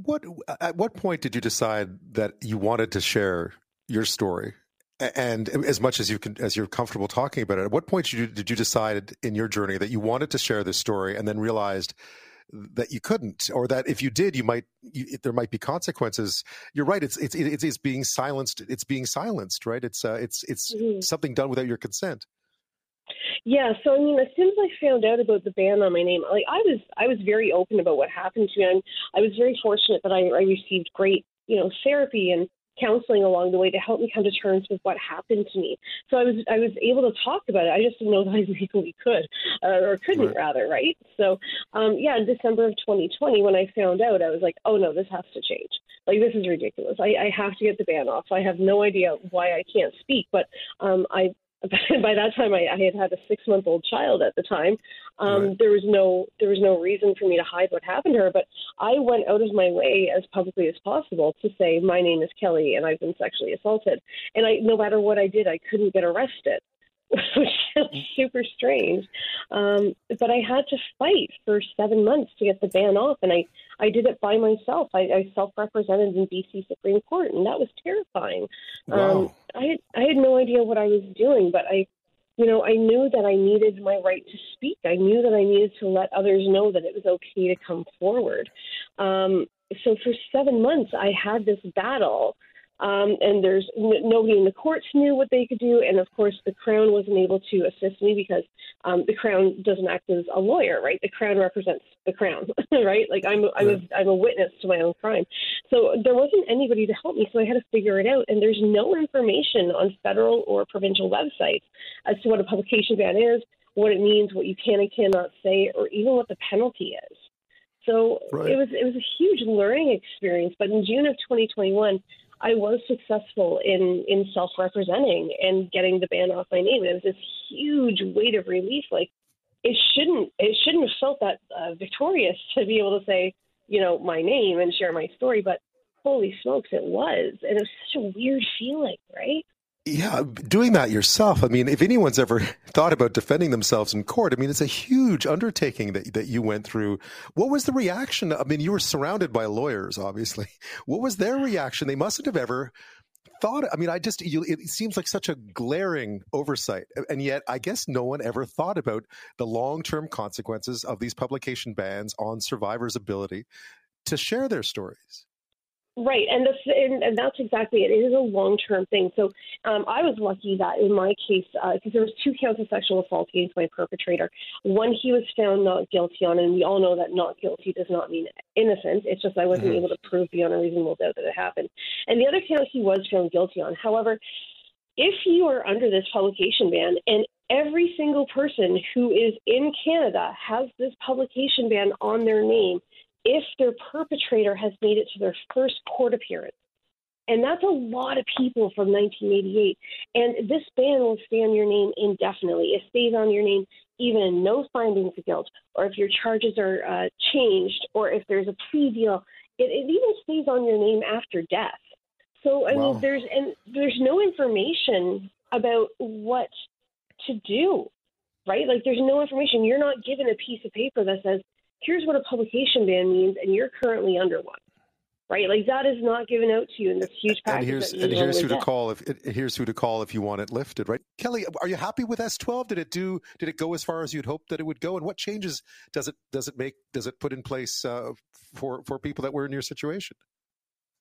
What at what point did you decide that you wanted to share your story? And as much as you can, as you're comfortable talking about it, at what point did you, did you decide in your journey that you wanted to share this story, and then realized that you couldn't, or that if you did, you might you, there might be consequences. You're right. It's it's it's, it's being silenced. It's being silenced. Right. It's uh, it's it's mm-hmm. something done without your consent. Yeah, so I mean, as soon as I found out about the ban on my name, like I was, I was very open about what happened to me. And I was very fortunate that I, I received great, you know, therapy and counseling along the way to help me come to terms with what happened to me. So I was I was able to talk about it. I just didn't know that I [laughs] legally could uh, or couldn't right. rather, right? So um, yeah, in December of 2020, when I found out, I was like, oh no, this has to change. Like this is ridiculous. I, I have to get the ban off. I have no idea why I can't speak, but um, I [laughs] by that time I, I had had a six month old child at the time. Um, right. There was no there was no reason for me to hide what happened to her, but I went out of my way as publicly as possible to say my name is Kelly and I've been sexually assaulted. And I no matter what I did, I couldn't get arrested. Which is super strange. Um, but I had to fight for seven months to get the ban off, and I, I did it by myself. I, I self-represented in BC Supreme Court, and that was terrifying. Wow. Um, I had, I had no idea what I was doing, but I, you know, I knew that I needed my right to speak. I knew that I needed to let others know that it was okay to come forward. Um, so for seven months, I had this battle um, and there's n- nobody in the courts knew what they could do, and of course the crown wasn't able to assist me because um, the crown doesn't act as a lawyer, right? The crown represents the crown, [laughs] right? Like I'm, I was, I'm a witness to my own crime, so there wasn't anybody to help me, so I had to figure it out. And there's no information on federal or provincial websites as to what a publication ban is, what it means, what you can and cannot say, or even what the penalty is. So right. it was it was a huge learning experience. But in June of 2021, I was successful in in self representing and getting the ban off my name. It was this huge weight of relief. Like it shouldn't it shouldn't have felt that uh, victorious to be able to say you know my name and share my story, but holy smokes, it was, and it was such a weird feeling, right? Yeah, doing that yourself. I mean, if anyone's ever [laughs] thought about defending themselves in court, I mean, it's a huge undertaking that that you went through. What was the reaction? I mean, you were surrounded by lawyers, obviously. [laughs] What was their reaction? They mustn't have ever thought. I mean, I just you, it seems like such a glaring oversight, and yet I guess no one ever thought about the long term consequences of these publication bans on survivors' ability to share their stories. Right, and, this, and, and that's exactly it. It is a long-term thing. So um, I was lucky that in my case, because uh, there was two counts of sexual assault against my perpetrator. One he was found not guilty on, and we all know that not guilty does not mean innocent. It's just I wasn't mm-hmm. able to prove beyond a reasonable doubt that it happened. And the other count he was found guilty on. However, if you are under this publication ban and every single person who is in Canada has this publication ban on their name – if their perpetrator has made it to their first court appearance. And that's a lot of people from 1988. And this ban will stay on your name indefinitely. It stays on your name even in no findings of guilt, or if your charges are uh, changed, or if there's a plea deal. It, it, even stays on your name after death. So I wow. mean, there's and there's no information about what to do, right? Like there's no information. You're not given a piece of paper that says here's what a publication ban means, and you're currently under one. Right, like that is not given out to you in this huge package. And here's, and here's who to call if here's who to call if you want it lifted. Right, Kelly, are you happy with S12? Did it do? Did it go as far as you'd hoped that it would go? And what changes does it does it make? Does it put in place uh, for for people that were in your situation?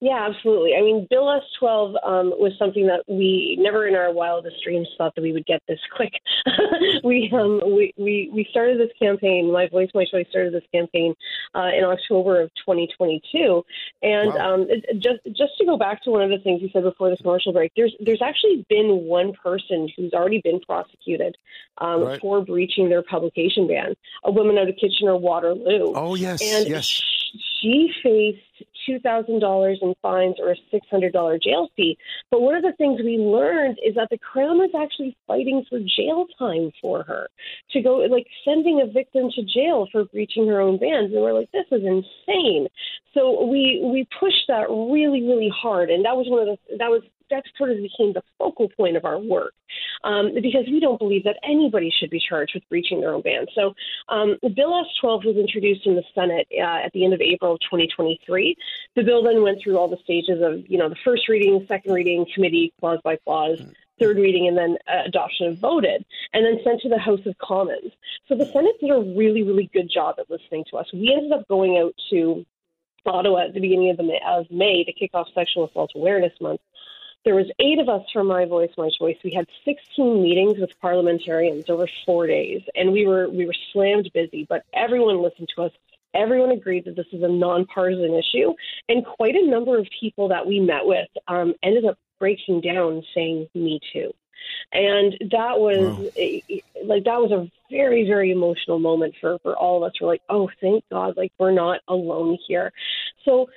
Yeah, absolutely. I mean, Bill S 12 um, was something that we never in our wildest dreams thought that we would get this quick. [laughs] we, um, we, we, we started this campaign, My Voice, My Choice started this campaign uh, in October of 2022. And wow. um, just, just to go back to one of the things you said before the commercial break, there's, there's actually been one person who's already been prosecuted um, right. for breaching their publication ban, a woman out of Kitchener Waterloo. Oh, yes. And yes. She faced $2,000 in fines or a $600 jail fee. But one of the things we learned is that the Crown was actually fighting for jail time for her to go, like sending a victim to jail for breaching her own bans. And we're like, this is insane. So we we pushed that really, really hard. And that was one of the, that was that sort of became the focal point of our work um, because we don't believe that anybody should be charged with breaching their own ban. So, um, Bill S 12 was introduced in the Senate uh, at the end of April of 2023. The bill then went through all the stages of, you know, the first reading, second reading, committee, clause by clause. Third reading and then uh, adoption of voted, and then sent to the House of Commons. So the Senate did a really, really good job at listening to us. We ended up going out to Ottawa at the beginning of, the May, of May to kick off Sexual Assault Awareness Month. There was eight of us from My Voice, My Choice. We had 16 meetings with parliamentarians over four days, and we were we were slammed busy. But everyone listened to us. Everyone agreed that this is a nonpartisan issue, and quite a number of people that we met with um, ended up breaking down, saying "Me too." and that was wow. a, like that was a very very emotional moment for for all of us we're like oh thank god like we're not alone here so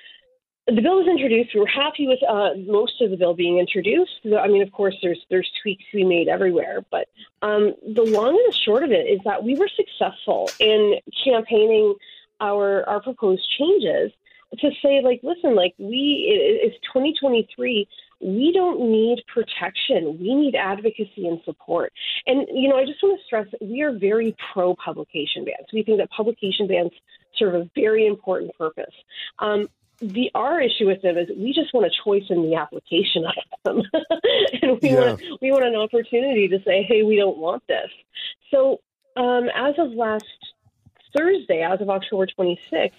the bill was introduced. We were happy with uh, most of the bill being introduced. I mean, of course, there's there's tweaks be made everywhere, but um, the long and the short of it is that we were successful in campaigning our our proposed changes to say, like, listen, like we it, it's 2023. We don't need protection. We need advocacy and support. And you know, I just want to stress that we are very pro publication bans. We think that publication bans serve a very important purpose. Um, the our issue with them is we just want a choice in the application of them, [laughs] and we yeah. want we want an opportunity to say, hey, we don't want this. So um, as of last Thursday, as of October 26th,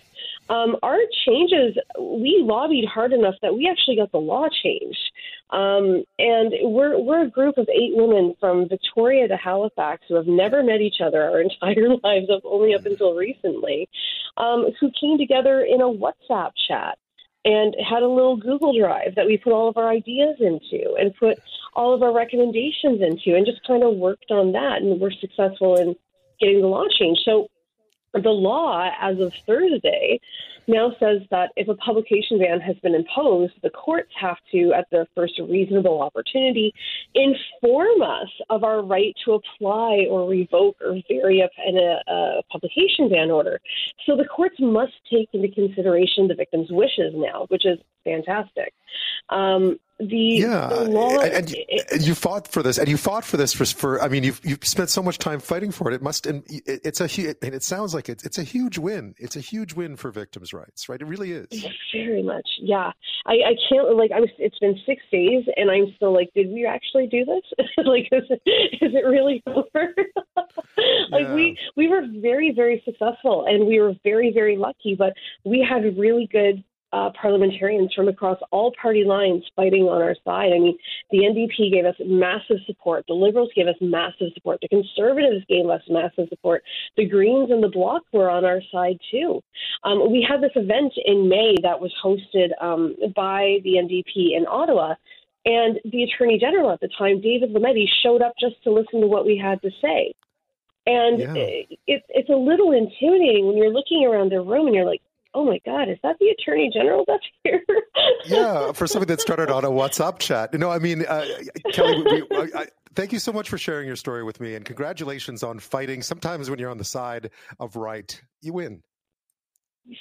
um, our changes, we lobbied hard enough that we actually got the law changed. Um, and we're, we're a group of eight women from Victoria to Halifax who have never met each other our [laughs] entire lives, up only up until recently, um, who came together in a WhatsApp chat and had a little Google Drive that we put all of our ideas into and put all of our recommendations into and just kind of worked on that. And we're successful in getting the law changed. So the law, as of Thursday, now says that if a publication ban has been imposed, the courts have to, at the first reasonable opportunity, inform us of our right to apply or revoke or vary a, a, a publication ban order. So the courts must take into consideration the victim's wishes now, which is fantastic. Um, the yeah, the law, and, and, you fought for this, and you fought for this for, for I mean, you've you've spent so much time fighting for it. It must, and it's a, and it sounds like it's it's a huge win. It's a huge win for victims' rights, right? It really is. Very much, yeah. I, I can't like I was. It's been six days, and I'm still like, did we actually do this? [laughs] like, is it, is it really [laughs] over? like yeah. we we were very very successful, and we were very very lucky. But we had really good uh, parliamentarians from across all party lines fighting on our side. I mean, the NDP gave us massive support. The Liberals gave us massive support. The Conservatives gave us massive support. The Greens and the Bloc were on our side too. Um, we had this event in May that was hosted um, by the NDP in Ottawa. And the Attorney General at the time, David Lametti, showed up just to listen to what we had to say. And yeah. it, it's a little intimidating when you're looking around the room and you're like, oh my God, is that the Attorney General that's here? [laughs] yeah, for something that started on a WhatsApp chat. No, I mean, uh, Kelly, we, I, I, thank you so much for sharing your story with me, and congratulations on fighting. Sometimes when you're on the side of right, you win.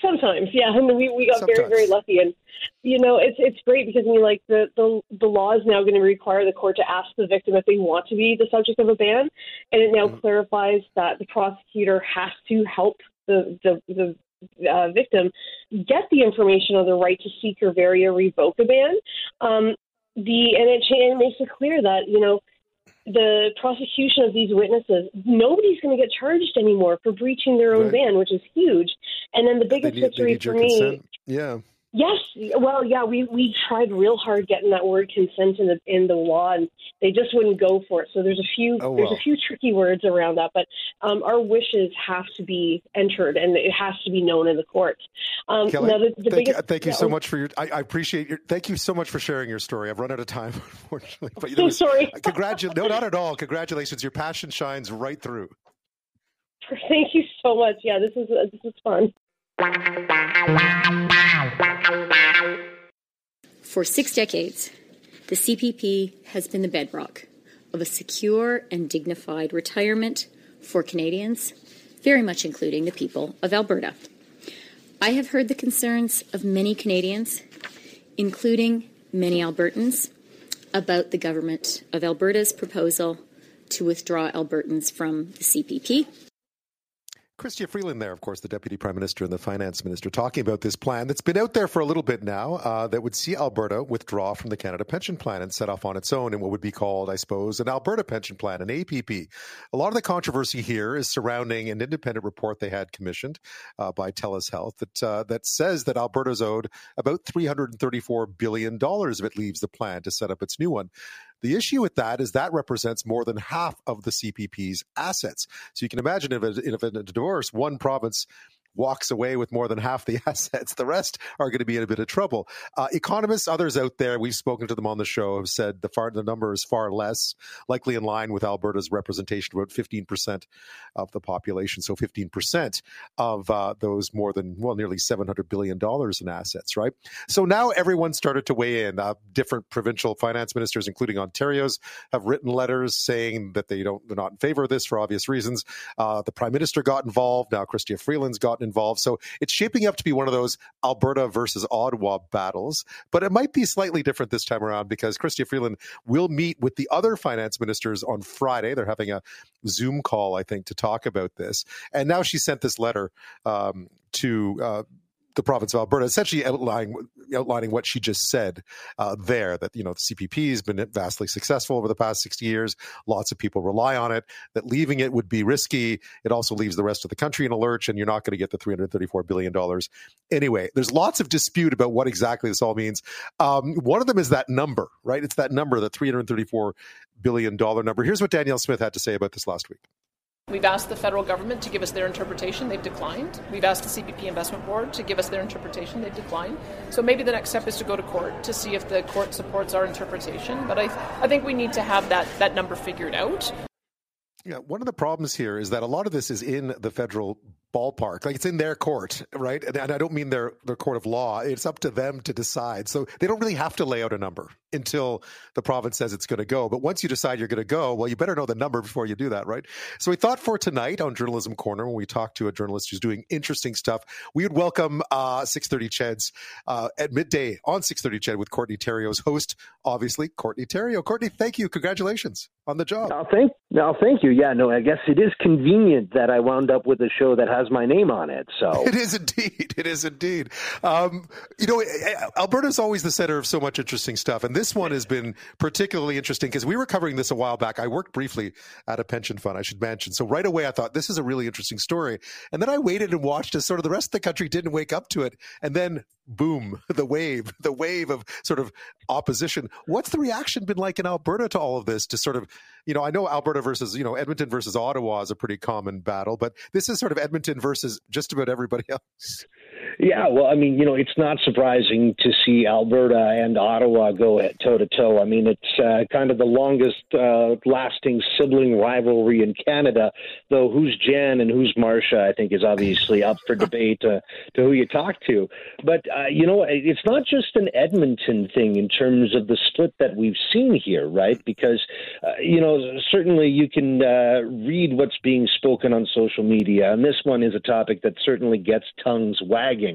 Sometimes, yeah. I mean, we, we got Sometimes. very very lucky, and you know it's it's great because I mean, like the the the law is now going to require the court to ask the victim if they want to be the subject of a ban, and it now mm-hmm. clarifies that the prosecutor has to help the the the uh, victim get the information on the right to seek or vary or revoke a ban. Um, the and it, it makes it clear that you know the prosecution of these witnesses, nobody's going to get charged anymore for breaching their own right. ban, which is huge. And then the biggest victory for me, consent. yeah, Yes, well, yeah, we we tried real hard getting that word consent in the in the law, and they just wouldn't go for it. So there's a few oh, there's a few tricky words around that, but um, our wishes have to be entered, and it has to be known in the courts. Um, Kelly, the, the thank, biggest, you, thank you so much for your. I, I, appreciate your. Thank you so much for sharing your story. I've run out of time, [laughs] unfortunately. But so was, sorry. Congratulations! no, not at all. Congratulations. Your passion shines right through. [laughs] Thank you so much. Yeah, this is uh, this is fun. For six decades, the CPP has been the bedrock of a secure and dignified retirement for Canadians, very much including the people of Alberta. I have heard the concerns of many Canadians, including many Albertans, about the government of Alberta's proposal to withdraw Albertans from the CPP Chrystia Freeland there, of course, the Deputy Prime Minister and the Finance Minister, talking about this plan that's been out there for a little bit now uh, that would see Alberta withdraw from the Canada Pension Plan and set off on its own in what would be called, I suppose, an Alberta Pension Plan, an APP. A lot of the controversy here is surrounding an independent report they had commissioned uh, by TELUS Health that, uh, that says that Alberta's owed about $334 billion if it leaves the plan to set up its new one. The issue with that is that represents more than half of the CPP's assets. So you can imagine if, if in a divorce, one province walks away with more than half the [laughs] assets. The rest are going to be in a bit of trouble. Uh, economists, others out there, we've spoken to them on the show, have said the far the number is far less, likely in line with Alberta's representation, about 15% of the population. So 15% of uh, those more than, well, nearly $700 billion in assets, right? So now everyone started to weigh in. Uh, different provincial finance ministers, including Ontario's, have written letters saying that they don't, they're not in favor of this for obvious reasons. Uh, the prime minister got involved. Now Chrystia Freeland's gotten involved. So it's shaping up to be one of those Alberta versus Ottawa battles. But it might be slightly different this time around because Chrystia Freeland will meet with the other finance ministers on Friday. They're having a Zoom call, I think, to talk about this. And now she sent this letter um, to uh, the province of Alberta, essentially outlining outlining what she just said uh, there. That you know the CPP has been vastly successful over the past sixty years. Lots of people rely on it. That leaving it would be risky. It also leaves the rest of the country in a lurch, and you're not going to get the three hundred thirty four billion dollars anyway. There's lots of dispute about what exactly this all means. Um, one of them is that number, right? It's that number, the three hundred thirty four billion dollar number. Here's what Danielle Smith had to say about this last week. We've asked the federal government to give us their interpretation. They've declined. We've asked the CPP Investment Board to give us their interpretation. They've declined. So maybe the next step is to go to court to see if the court supports our interpretation. But I, I think we need to have that, that number figured out. Yeah, one of the problems here is that a lot of this is in the federal ballpark. Like it's in their court, right? And, and, I don't mean their their court of law. It's up to them to decide. So they don't really have to lay out a number until the province says it's going to go. But once you decide you're going to go, well, you better know the number before you do that, right? So we thought for tonight on Journalism Corner, when we talked to a journalist who's doing interesting stuff, we would welcome uh, 630 CHED's uh, at midday on 630 CHED with Courtney Theriault's host, obviously, Courtney Theriault. Courtney, thank you. Congratulations on the job. No, thank, no, thank you. Yeah, no, I guess it is convenient that I wound up with a show that has my name on it. So [laughs] it is indeed. It is indeed. Um, you know, Alberta's always the center of so much interesting stuff, and this one has been particularly interesting because we were covering this a while back. I worked briefly at a pension fund, I should mention. So right away, I thought this is a really interesting story, and then I waited and watched as sort of the rest of the country didn't wake up to it, and then boom, [laughs] the wave, the wave of sort of opposition. What's the reaction been like in Alberta to all of this? To sort of, you know, I know Alberta versus, you know, Edmonton versus Ottawa is a pretty common battle, but this is sort of Edmonton versus just about everybody [laughs] else. Yeah, well, I mean, you know, it's not surprising to see Alberta and Ottawa go toe to toe. I mean, it's uh, kind of the longest uh, lasting sibling rivalry in Canada, though who's Jen and who's Marsha, I think, is obviously up for debate uh, to who you talk to. But, uh, you know, it's not just an Edmonton thing in terms of the split that we've seen here, right? Because, uh, you know, certainly you can uh, read what's being spoken on social media, and this one is a topic that certainly gets tongues wagging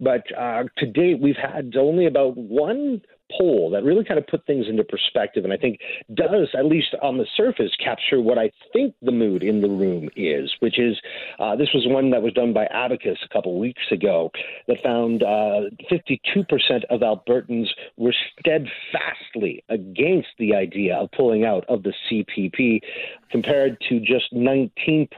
but uh, to date, we've had only about one poll that really kind of put things into perspective and I think does, at least on the surface, capture what I think the mood in the room is, which is uh, this was one that was done by Abacus a couple weeks ago that found uh, 52% of Albertans were steadfastly against the idea of pulling out of the CPP compared to just 19%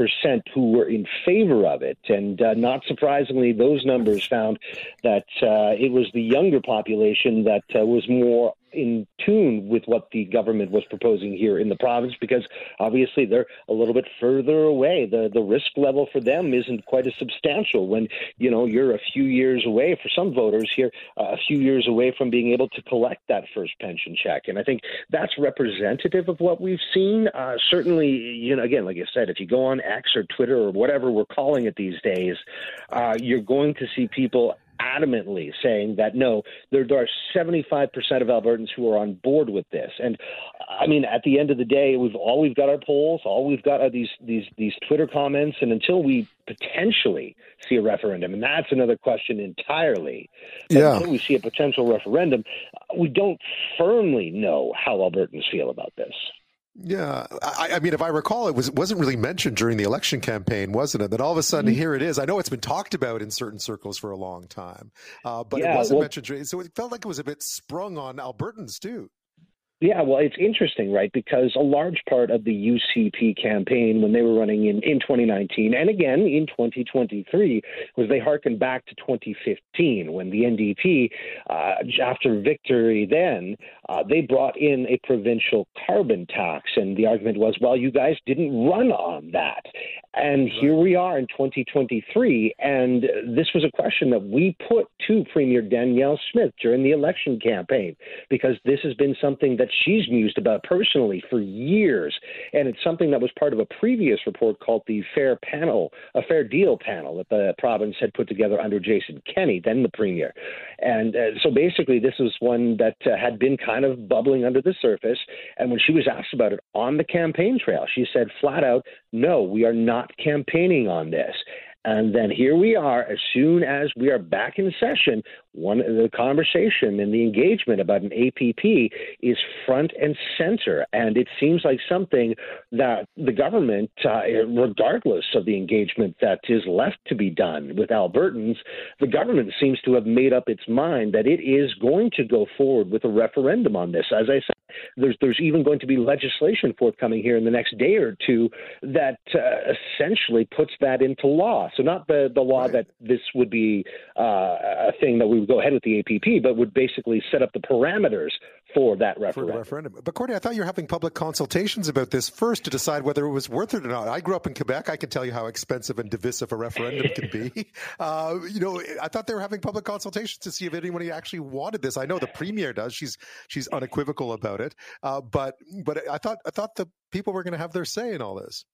who were in favor of it. And uh, not surprisingly, those numbers found that uh, it was the younger population that uh, was was more in tune with what the government was proposing here in the province because obviously they're a little bit further away. The the risk level for them isn't quite as substantial when you know you're a few years away for some voters here, uh, a few years away from being able to collect that first pension check. And I think that's representative of what we've seen. Uh, certainly, you know, again, like I said, if you go on X or Twitter or whatever we're calling it these days, uh, you're going to see people adamantly saying that no, there, there are 75% of Albertans who are on board with this. And I mean, at the end of the day, we've all we've got our polls, all we've got are these these these Twitter comments, and until we potentially see a referendum, and that's another question entirely. Yeah. Until we see a potential referendum, we don't firmly know how Albertans feel about this. Yeah, I, I, mean, if I recall, it was wasn't really mentioned during the election campaign, wasn't it? That all of a sudden, mm-hmm. here it is. I know it's been talked about in certain circles for a long time, uh, but yeah, it wasn't well, mentioned. So it felt like it was a bit sprung on Albertans too. Yeah, well, it's interesting, right? Because a large part of the UCP campaign when they were running in, in 2019 and again in 2023 was they harkened back to 2015 when the NDP, uh, after victory then, uh, they brought in a provincial carbon tax. And the argument was, well, you guys didn't run on that. And here we are in 2023. And this was a question that we put to Premier Danielle Smith during the election campaign because this has been something that she's mused about personally for years. And it's something that was part of a previous report called the Fair Panel, a Fair Deal panel that the province had put together under Jason Kenney, then the Premier. And uh, so basically, this was one that uh, had been kind of bubbling under the surface. And when she was asked about it on the campaign trail, she said flat out, no, we are not campaigning on this. And then here we are, as soon as we are back in session, one the conversation and the engagement about an APP is front and center, and it seems like something that the government, uh, regardless of the engagement that is left to be done with Albertans, the government seems to have made up its mind that it is going to go forward with a referendum on this. As I said, there's there's even going to be legislation forthcoming here in the next day or two that uh, essentially puts that into law. So not the the law right. that this would be uh, a thing that we would go ahead with the APP, but would basically set up the parameters for that referendum. For referendum. But Courtney, I thought you were having public consultations about this first to decide whether it was worth it or not. I grew up in Quebec. I can tell you how expensive and divisive a referendum can be. [laughs] Uh, you know, I thought they were having public consultations to see if anybody actually wanted this. I know the premier does. She's she's unequivocal about it. Uh, but but I thought I thought the people were going to have their say in all this.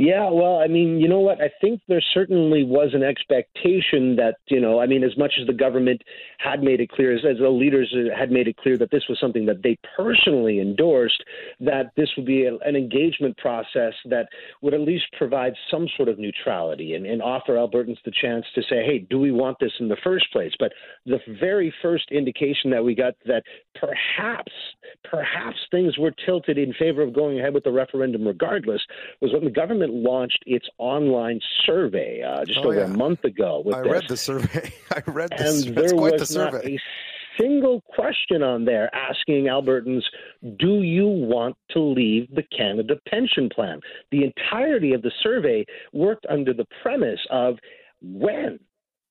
Yeah, well, I mean, you know what? I think there certainly was an expectation that, you know, I mean, as much as the government had made it clear, as, as the leaders had made it clear that this was something that they personally endorsed, that this would be a, an engagement process that would at least provide some sort of neutrality and, and offer Albertans the chance to say, hey, do we want this in the first place? But the very first indication that we got that perhaps, perhaps things were tilted in favor of going ahead with the referendum regardless was when the government launched its online survey uh, just oh, over yeah. a month ago. I this. read the survey. I read this. And there was the not a single question on there asking Albertans, do you want to leave the Canada Pension Plan? The entirety of the survey worked under the premise of when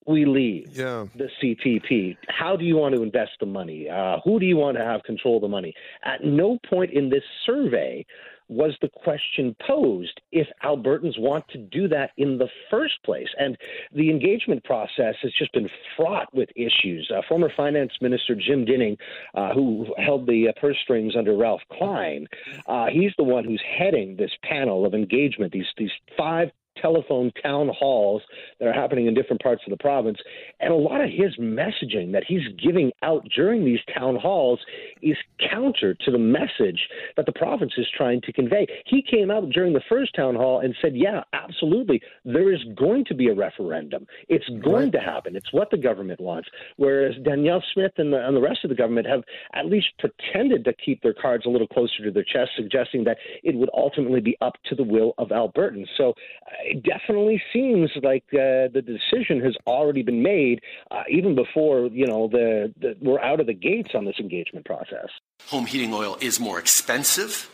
we leave yeah. the CPP, how do you want to invest the money? Uh, who do you want to have control of the money? At no point in this survey was the question posed if Albertans want to do that in the first place. And the engagement process has just been fraught with issues. Uh, former Finance Minister Jim Dinning, uh, who held the uh, purse strings under Ralph Klein, uh, he's the one who's heading this panel of engagement, these, these five telephone town halls that are happening in different parts of the province. And a lot of his messaging that he's giving out during these town halls is counter to the message that the province is trying to convey. He came out during the first town hall and said, Yeah, absolutely, there is going to be a referendum. It's going right. to happen. It's what the government wants. Whereas Danielle Smith and the, and the rest of the government have at least pretended to keep their cards a little closer to their chest, suggesting that it would ultimately be up to the will of Albertans. So uh, it definitely seems like uh, the decision has already been made, uh, even before you know the, the we're out of the gates on this engagement process. Home heating oil is more expensive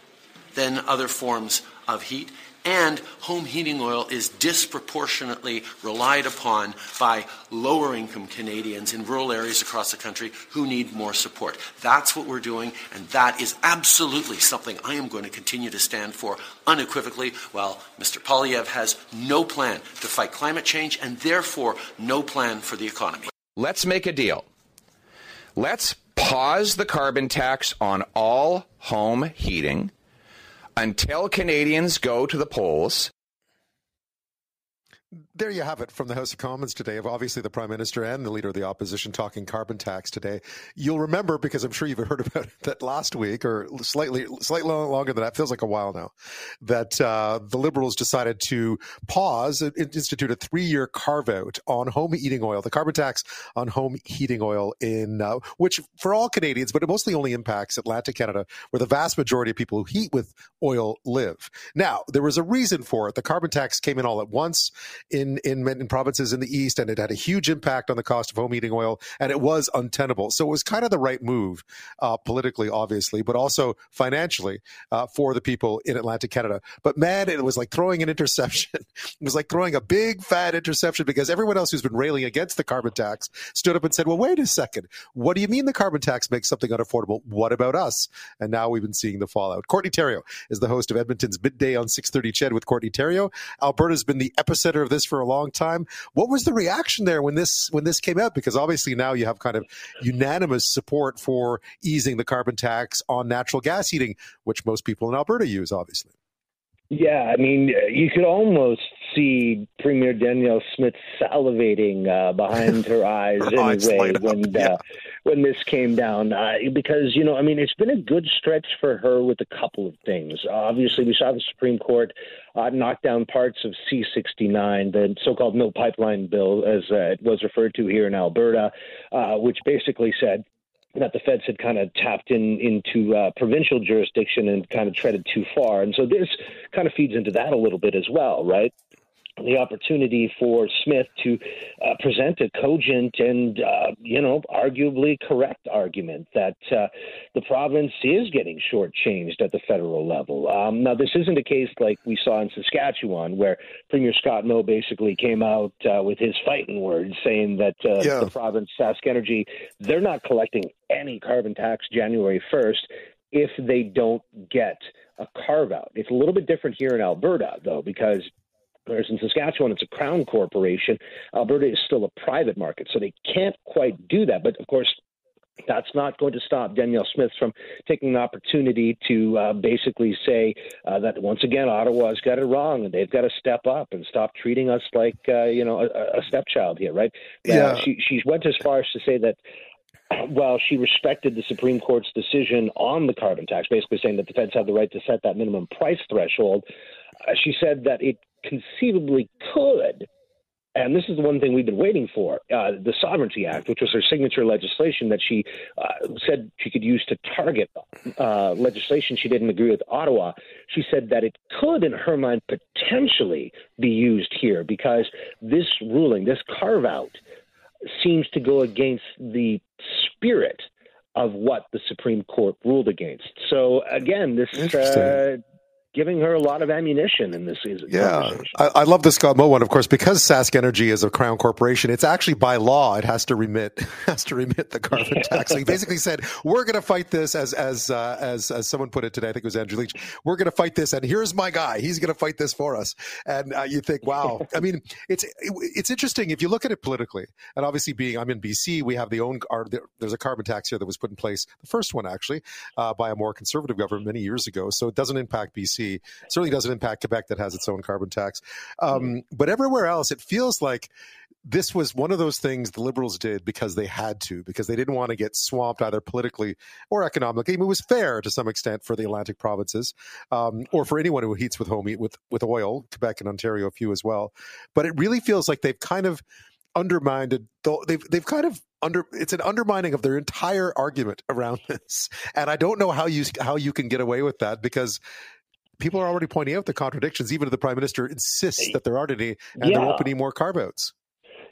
than other forms of heat, and home heating oil is disproportionately relied upon by lower income Canadians in rural areas across the country who need more support. That's what we're doing, and that is absolutely something I am going to continue to stand for unequivocally, while Mr. Poilievre has no plan to fight climate change and therefore no plan for the economy. Let's make a deal. Let's pause the carbon tax on all home heating until Canadians go to the polls there you have it from the House of Commons today of obviously the Prime Minister and the Leader of the Opposition talking carbon tax today. You'll remember, because I'm sure you've [laughs] heard about it, that last week or slightly, slightly longer than that, feels like a while now, that uh, the Liberals decided to pause, and institute a three year carve out on home heating oil, the carbon tax on home heating oil in, uh, which for all Canadians, but it mostly only impacts Atlantic Canada, where the vast majority of people who heat with oil live. Now, there was a reason for it. The carbon tax came in all at once in, in, in provinces in the east, and it had a huge impact on the cost of home heating oil, and it was untenable. So it was kind of the right move, uh, politically, obviously, but also financially uh, for the people in Atlantic Canada. But man, it was like throwing an interception. [laughs] it was like throwing a big fat interception because everyone else who's been railing against the carbon tax stood up and said, "Well, wait a second. What do you mean the carbon tax makes something unaffordable? What about us?" And now we've been seeing the fallout. Courtney Theriault is the host of Edmonton's Midday on 6:30 CHED with Courtney Theriault. Alberta's been the epicenter of this for a long time. What was the reaction there when this when this came out? Because obviously now you have kind of unanimous support for easing the carbon tax on natural gas heating, which most people in Alberta use, obviously. Yeah, I mean, you could almost see Premier Danielle Smith salivating uh, behind her [laughs] eyes anyway when uh, yeah. when this came down, uh, because you know, I mean, it's been a good stretch for her with a couple of things. Obviously, we saw the Supreme Court uh, knock down parts of C69, the so-called No Pipeline Bill, as uh, it was referred to here in Alberta, uh, which basically said that the feds had kind of tapped in into uh, provincial jurisdiction and kind of treaded too far. And so this kind of feeds into that a little bit as well, right? The opportunity for Smith to uh, present a cogent and, uh, you know, arguably correct argument that uh, the province is getting shortchanged at the federal level. Um, now, this isn't a case like we saw in Saskatchewan, where Premier Scott Moe basically came out uh, with his fighting words saying that uh, yeah. the province, Sask Energy, they're not collecting any carbon tax January 1st if they don't get a carve out. It's a little bit different here in Alberta, though, because Whereas in Saskatchewan, it's a crown corporation. Alberta is still a private market, so they can't quite do that. But of course, that's not going to stop Danielle Smith from taking an opportunity to uh, basically say uh, that once again Ottawa's got it wrong and they've got to step up and stop treating us like uh, you know a, a stepchild here, right? Uh, yeah. she she went as far as to say that while she respected the Supreme Court's decision on the carbon tax, basically saying that the feds have the right to set that minimum price threshold, uh, she said that it conceivably could, and this is the one thing we've been waiting for, uh, the Sovereignty Act, which was her signature legislation that she uh, said she could use to target uh, legislation she didn't agree with Ottawa. She said that it could, in her mind, potentially be used here because this ruling, this carve out, seems to go against the spirit of what the Supreme Court ruled against. So again, this uh, giving her a lot of ammunition in this season. Yeah, I, I, love the Scott Moe one, of course, because Sask Energy is a crown corporation. It's actually by law it has to remit [laughs] has to remit the carbon tax. So he basically said, "We're going to fight this." As as uh, as as someone put it today, I think it was Andrew Leach. We're going to fight this, and here's my guy. He's going to fight this for us. And uh, you think, wow. [laughs] I mean, it's it, it's interesting if you look at it politically. And obviously, being I'm in BC, we have the own our, there's a carbon tax here that was put in place, the first one actually, uh, by a more conservative government many years ago. So it doesn't impact BC certainly doesn't impact Quebec that has its own carbon tax. Um, but everywhere else, it feels like this was one of those things the liberals did because they had to, because they didn't want to get swamped either politically or economically. I mean, it was fair to some extent for the Atlantic provinces, um, or for anyone who heats with home with with oil, Quebec and Ontario, a few as well. But it really feels like they've kind of undermined they've they've kind of under it's an undermining of their entire argument around [laughs] this and i don't know how you how you can get away with that because people are already pointing out the contradictions. Even if the prime minister insists that there aren't any, and yeah. there won't be any more carve outs.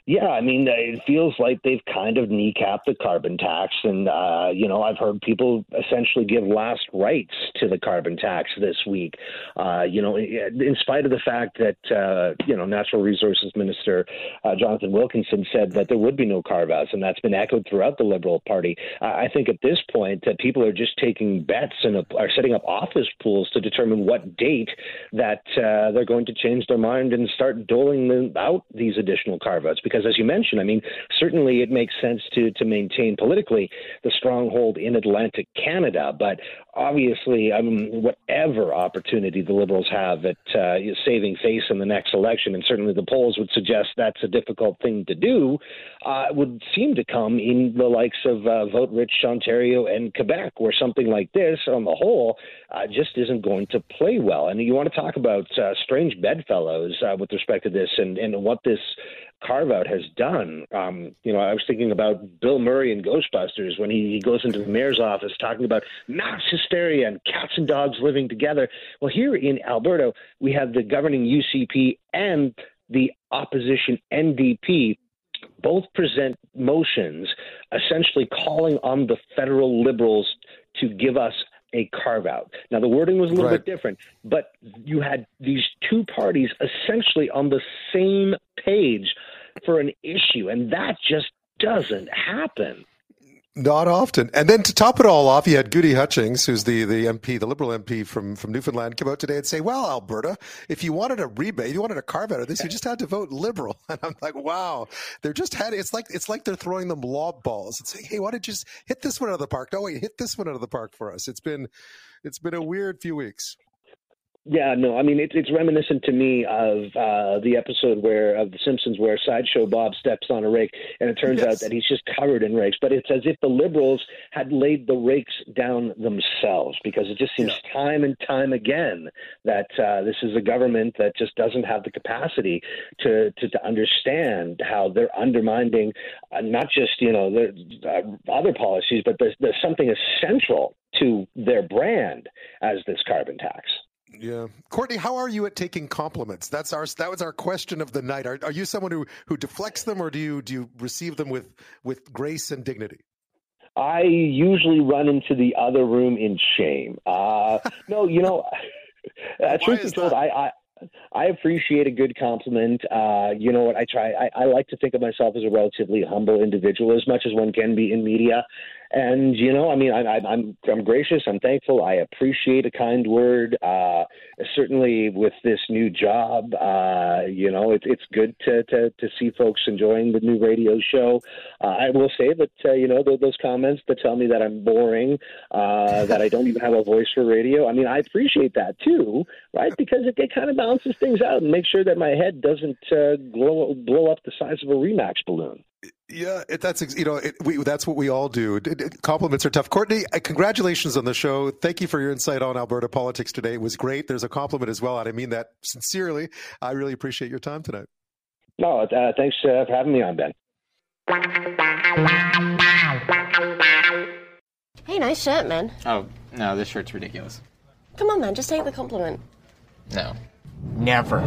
Yeah, I mean, it feels like they've kind of kneecapped the carbon tax, and uh, you know, I've heard people essentially give last rites to the carbon tax this week. Uh, you know, in spite of the fact that uh, you know, Natural Resources Minister uh, Jonathan Wilkinson said that there would be no carve outs, and that's been echoed throughout the Liberal Party. I think at this point that people are just taking bets and are setting up office pools to determine what date that uh, they're going to change their mind and start doling out these additional carve outs because, as you mentioned, I mean, certainly it makes sense to to maintain politically the stronghold in Atlantic Canada, but obviously, I mean, whatever opportunity the Liberals have at uh, saving face in the next election, and certainly the polls would suggest that's a difficult thing to do, uh, would seem to come in the likes of uh, vote-rich Ontario and Quebec, where something like this, on the whole, uh, just isn't going to play well. And you want to talk about uh, strange bedfellows uh, with respect to this, and and what this carve out has done. Um, you know, I was thinking about Bill Murray in Ghostbusters when he, he goes into the mayor's office talking about mass hysteria and cats and dogs living together. Well, here in Alberta, we have the governing UCP and the opposition NDP both present motions essentially calling on the federal liberals to give us a carve out. Now, the wording was a little right. bit different, but you had these two parties essentially on the same page for an issue, and that just doesn't happen. Not often. And then to top it all off, you had Gudie Hutchings, who's the, the MP, the Liberal MP from, from Newfoundland, come out today and say, well, Alberta, if you wanted a rebate, if you wanted a carve out of this, you just had to vote Liberal. [laughs] And I'm like, wow, they're just had it's like it's like they're throwing them lob balls and saying, hey, why don't you just hit this one out of the park? No, wait, hit this one out of the park for us. It's been it's been a weird few weeks. Yeah, no, I mean it's it's reminiscent to me of uh, the episode where of The Simpsons where Sideshow Bob steps on a rake, and it turns yes. out that he's just covered in rakes. But it's as if the liberals had laid the rakes down themselves, because it just seems yeah. time and time again that uh, this is a government that just doesn't have the capacity to to, to understand how they're undermining uh, not just you know the uh, other policies, but there's, there's something essential to their brand as this carbon tax. Yeah, Courtney, how are you at taking compliments? That's our that was our question of the night. Are, are you someone who who deflects them, or do you do you receive them with with grace and dignity? I usually run into the other room in shame. Uh, [laughs] no, you know, uh, truth be told, I, I I appreciate a good compliment. Uh, you know what? I try. I, I like to think of myself as a relatively humble individual, as much as one can be in media. And you know, I mean, I, I'm I'm gracious. I'm thankful. I appreciate a kind word. Uh, certainly, with this new job, uh, you know, it, it's good to, to to see folks enjoying the new radio show. Uh, I will say that uh, you know those, those comments that tell me that I'm boring, uh, that I don't even have a voice for radio. I mean, I appreciate that too, right? Because it, it kind of balances things out and makes sure that my head doesn't uh, blow blow up the size of a Remax balloon. Yeah, it, that's you know it, we, that's what we all do. It, compliments are tough. Courtney, uh, congratulations on the show. Thank you for your insight on Alberta politics today. It was great. There's a compliment as well, and I mean that sincerely. I really appreciate your time tonight. No, uh, thanks uh, for having me on, Ben. Hey, nice shirt, man. Oh no, this shirt's ridiculous. Come on, man, just take the compliment. No, never.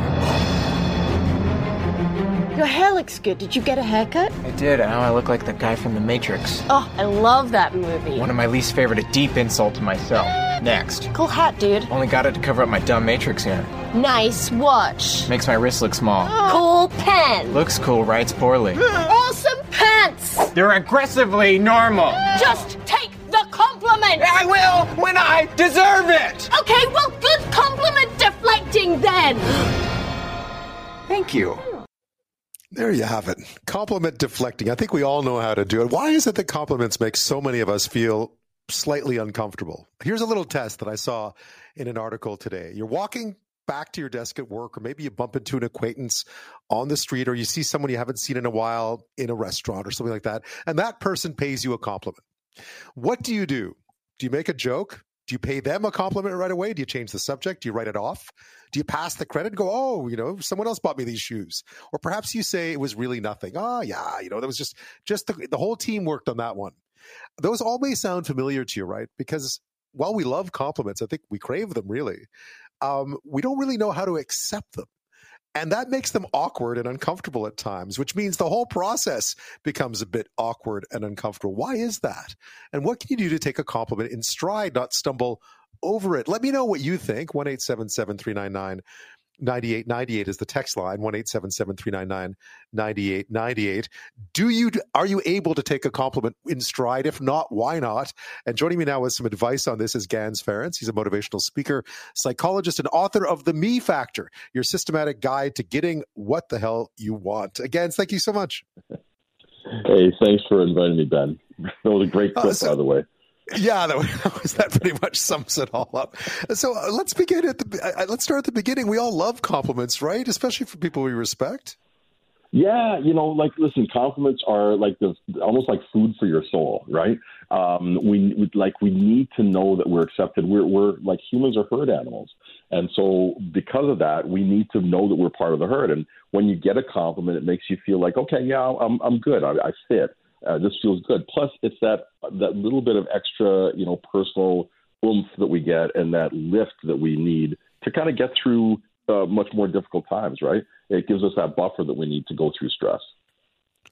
Your hair looks good. Did you get a haircut? I did. Now I look like the guy from The Matrix. Oh, I love that movie. One of my least favorite, a deep insult to myself. Next. Cool hat, dude. Only got it to cover up my dumb Matrix hair. Nice watch. Makes my wrist look small. Oh. Cool pen. Looks cool, writes poorly. Awesome pants. They're aggressively normal. Just take the compliment. I will when I deserve it. Okay, well, good compliment deflecting then. Thank you. There you have it. Compliment deflecting. I think we all know how to do it. Why is it that compliments make so many of us feel slightly uncomfortable? Here's a little test that I saw in an article today. You're walking back to your desk at work, or maybe you bump into an acquaintance on the street, or you see someone you haven't seen in a while in a restaurant or something like that, and that person pays you a compliment. What do you do? Do you make a joke? Do you pay them a compliment right away? Do you change the subject? Do you write it off? Do you pass the credit? and Go, oh, you know, someone else bought me these shoes, or perhaps you say it was really nothing. Oh, yeah, you know, that was just just the, the whole team worked on that one. Those all may sound familiar to you, right? Because while we love compliments, I think we crave them really. Um, we don't really know how to accept them. And that makes them awkward and uncomfortable at times, which means the whole process becomes a bit awkward and uncomfortable. Why is that? And what can you do to take a compliment in stride, not stumble over it? Let me know what you think. 1 399 9898 is the text line 1-877-399-9898 do you are you able to take a compliment in stride? If not why not? And joining me now with some advice on this is Ganz Ferrance he's a motivational speaker psychologist and author of the me factor your systematic guide to getting what the hell you want. Again thank you so much. Hey thanks for inviting me ben. [laughs] That was a great clip uh, so, by the way yeah, [laughs] that, was, that pretty much sums it all up. So uh, let's begin at the uh, let's start at the beginning. We all love compliments, right? Especially for people we respect. Yeah, you know, like listen, compliments are like the almost like food for your soul, right? Um, we, we like we need to know that we're accepted. We're we're like humans are herd animals, and so because of that, we need to know that we're part of the herd. And when you get a compliment, it makes you feel like, okay, yeah, I'm I'm good. I, I fit. Uh, this feels good. Plus, it's that that little bit of extra, you know, personal oomph that we get and that lift that we need to kind of get through uh, much more difficult times. Right? It gives us that buffer that we need to go through stress.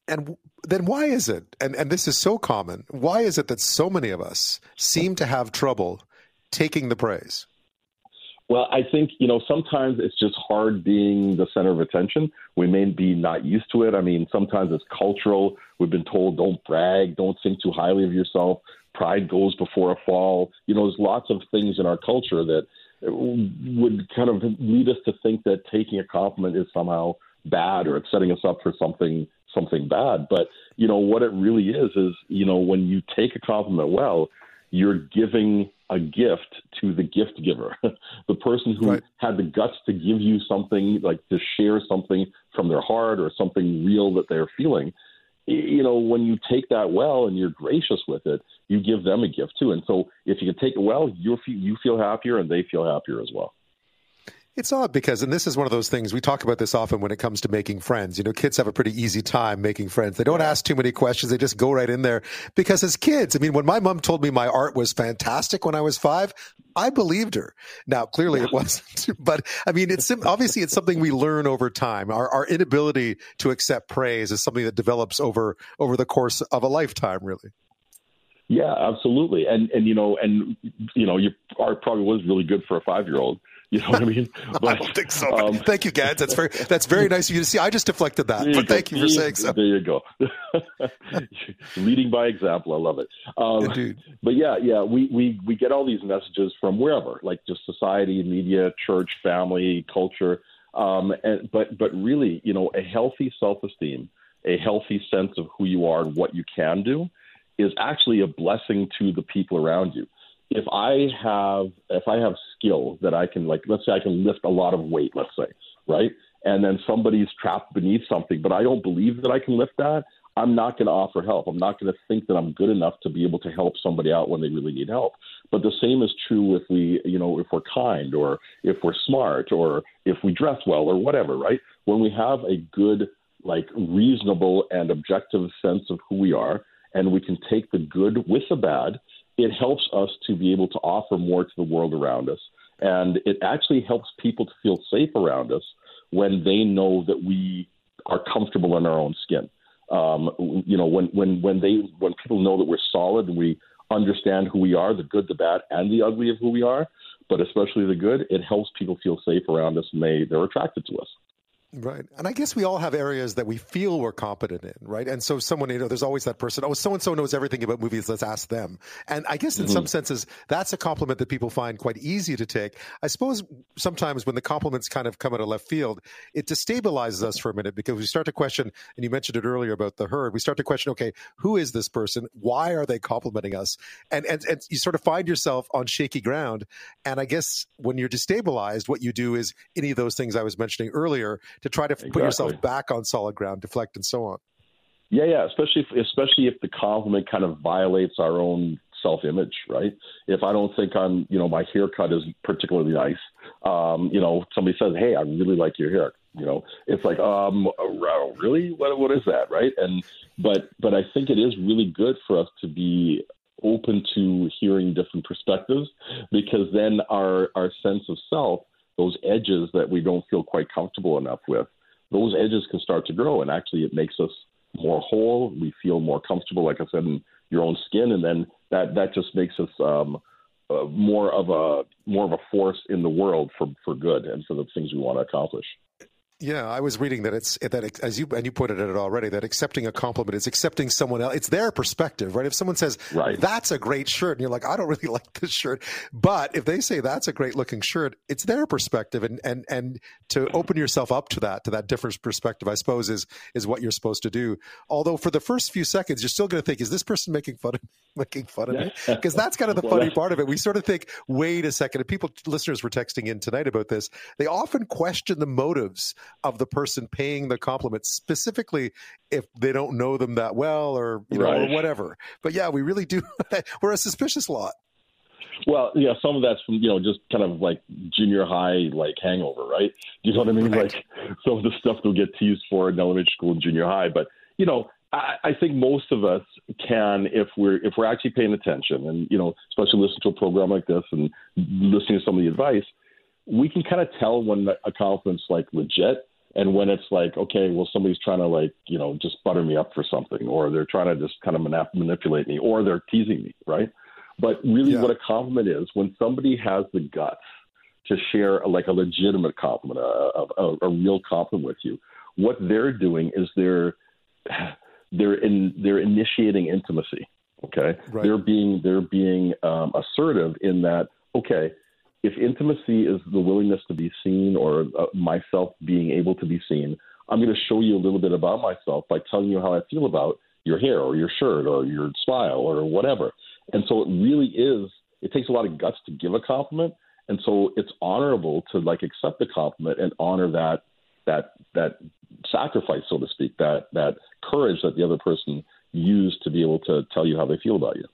And then why is it? And and this is so common. Why is it that so many of us seem to have trouble taking the praise? Well, I think, you know, sometimes it's just hard being the center of attention. We may be not used to it. I mean, sometimes it's cultural. We've been told don't brag, don't think too highly of yourself. Pride goes before a fall. You know, there's lots of things in our culture that would kind of lead us to think that taking a compliment is somehow bad or it's setting us up for something something bad. But, you know, what it really is is, you know, when you take a compliment well, you're giving a gift to the gift giver, [laughs] the person who right. had the guts to give you something, like to share something from their heart or something real that they're feeling. You know, when you take that well and you're gracious with it, you give them a gift too. And so, if you can take it well, you you feel happier and they feel happier as well. It's odd because, and this is one of those things we talk about this often when it comes to making friends. You know, kids have a pretty easy time making friends. They don't ask too many questions. They just go right in there because as kids, I mean, when my mom told me my art was fantastic when I was five, I believed her. Now, clearly it wasn't, [laughs] but I mean, it's obviously it's something we learn over time. Our, our inability to accept praise is something that develops over, over the course of a lifetime, really. Yeah, absolutely. And, and, you know, and, you know, your art probably was really good for a five year old you know what I mean? But, [laughs] I don't think so. Um, thank you, Ganz. That's very that's very nice of you to see. I just deflected that, but thank you for saying so. There you go. [laughs] Leading by example, I love it. Um, Indeed. But yeah, yeah, we, we we get all these messages from wherever, like just society, media, church, family, culture. Um, and but but really, you know, a healthy self esteem, a healthy sense of who you are and what you can do, is actually a blessing to the people around you if I have if I have skill that I can like let's say I can lift a lot of weight, let's say, right? And then somebody's trapped beneath something, but I don't believe that I can lift that, I'm not going to offer help. I'm not going to think that I'm good enough to be able to help somebody out when they really need help. But the same is true if we, you know, if we're kind or if we're smart or if we dress well or whatever, right? When we have a good, like reasonable and objective sense of who we are, and we can take the good with the bad it helps us to be able to offer more to the world around us. And it actually helps people to feel safe around us when they know that we are comfortable in our own skin. Um, you know, when when when they when people know that we're solid and we understand who we are, the good, the bad, and the ugly of who we are, but especially the good, it helps people feel safe around us and they they're attracted to us. Right. And I guess we all have areas that we feel we're competent in, right? And so someone, you know, there's always that person, oh, so and so knows everything about movies, let's ask them. And I guess in mm-hmm. some senses, that's a compliment that people find quite easy to take. I suppose sometimes when the compliments kind of come out of left field, it destabilizes us for a minute because we start to question, and you mentioned it earlier about the herd, we start to question, okay, who is this person? Why are they complimenting us? And, and, and you sort of find yourself on shaky ground. And I guess when you're destabilized, what you do is any of those things I was mentioning earlier to try to exactly. put yourself back on solid ground, deflect, and so on. Yeah, yeah, especially if, especially if the compliment kind of violates our own self-image, right? If I don't think I'm, you know, my haircut is particularly nice, um, you know, somebody says, "Hey, I really like your hair," you know, it's like, um, really, what what is that, right? And but but I think it is really good for us to be open to hearing different perspectives because then our our sense of self those edges that we don't feel quite comfortable enough with, those edges can start to grow. And actually, it makes us more whole. We feel more comfortable, like I said, in your own skin. And then that, that just makes us um, uh, more of a more of a force in the world for, for good and for the things we want to accomplish. Yeah, I was reading that it's that as you and you pointed at it already that accepting a compliment is accepting someone else. It's their perspective, right? If someone says right. that's a great shirt, and you're like, I don't really [laughs] like this shirt, but if they say that's a great looking shirt, it's their perspective, and and and to open yourself up to that to that different perspective, I suppose is is what you're supposed to do. Although for the first few seconds, you're still going to think, is this person making fun of me? [laughs] making fun of me? [laughs] Because that's kind of the funny part of it. We sort of think, wait a second. And people, listeners, were texting in tonight about this. They often question the motives of the person paying the compliment, specifically if they don't know them that well or you know right. or whatever. But yeah, we really do. [laughs] we're a suspicious lot. Well, yeah, some of that's from you know just kind of like junior high like hangover, right? Do you know what I mean? Right. Like some of the stuff they'll get teased for in elementary school and junior high, but you know. I, I think most of us can, if we're if we're actually paying attention, and you know, especially listening to a program like this and listening to some of the advice, we can kind of tell when a compliment's like legit and when it's like okay well somebody's trying to like you know just butter me up for something or they're trying to just kind of manip- manipulate me or they're teasing me right but really yeah. what a compliment is when somebody has the guts to share a, like a legitimate compliment a, a, a real compliment with you what they're doing is they're they're in they're initiating intimacy okay right. they're being they're being um, assertive in that okay if intimacy is the willingness to be seen or uh, myself being able to be seen, I'm going to show you a little bit about myself by telling you how I feel about your hair or your shirt or your smile or whatever. And so it really is, it takes a lot of guts to give a compliment. And so it's honorable to like accept the compliment and honor that, that, that sacrifice, so to speak, that, that courage that the other person used to be able to tell you how they feel about you.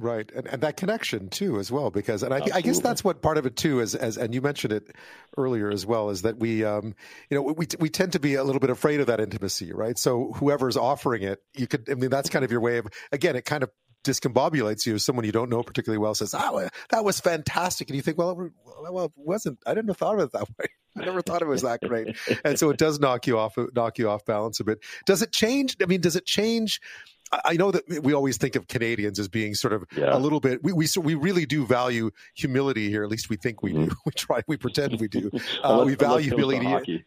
Right, and, and that connection too, as well, because and I, I, guess that's what part of it too is, as and you mentioned it earlier as well, is that we, um, you know, we we tend to be a little bit afraid of that intimacy, right? So whoever's offering it, you could, I mean, that's kind of your way of, again, it kind of discombobulates you. Someone you don't know particularly well says, "Ah, that was fantastic," and you think, "Well, well, it wasn't. I didn't have thought of it that [laughs] way. I never thought it was that great." and so it does knock you off, knock you off balance a bit. Does it change? I mean, does it change? I know that we always think of Canadians as being sort of yeah. a little bit. We we we really do value humility here. At least we think we do. Mm-hmm. [laughs] We try. We pretend we do. [laughs] Uh, we value humility.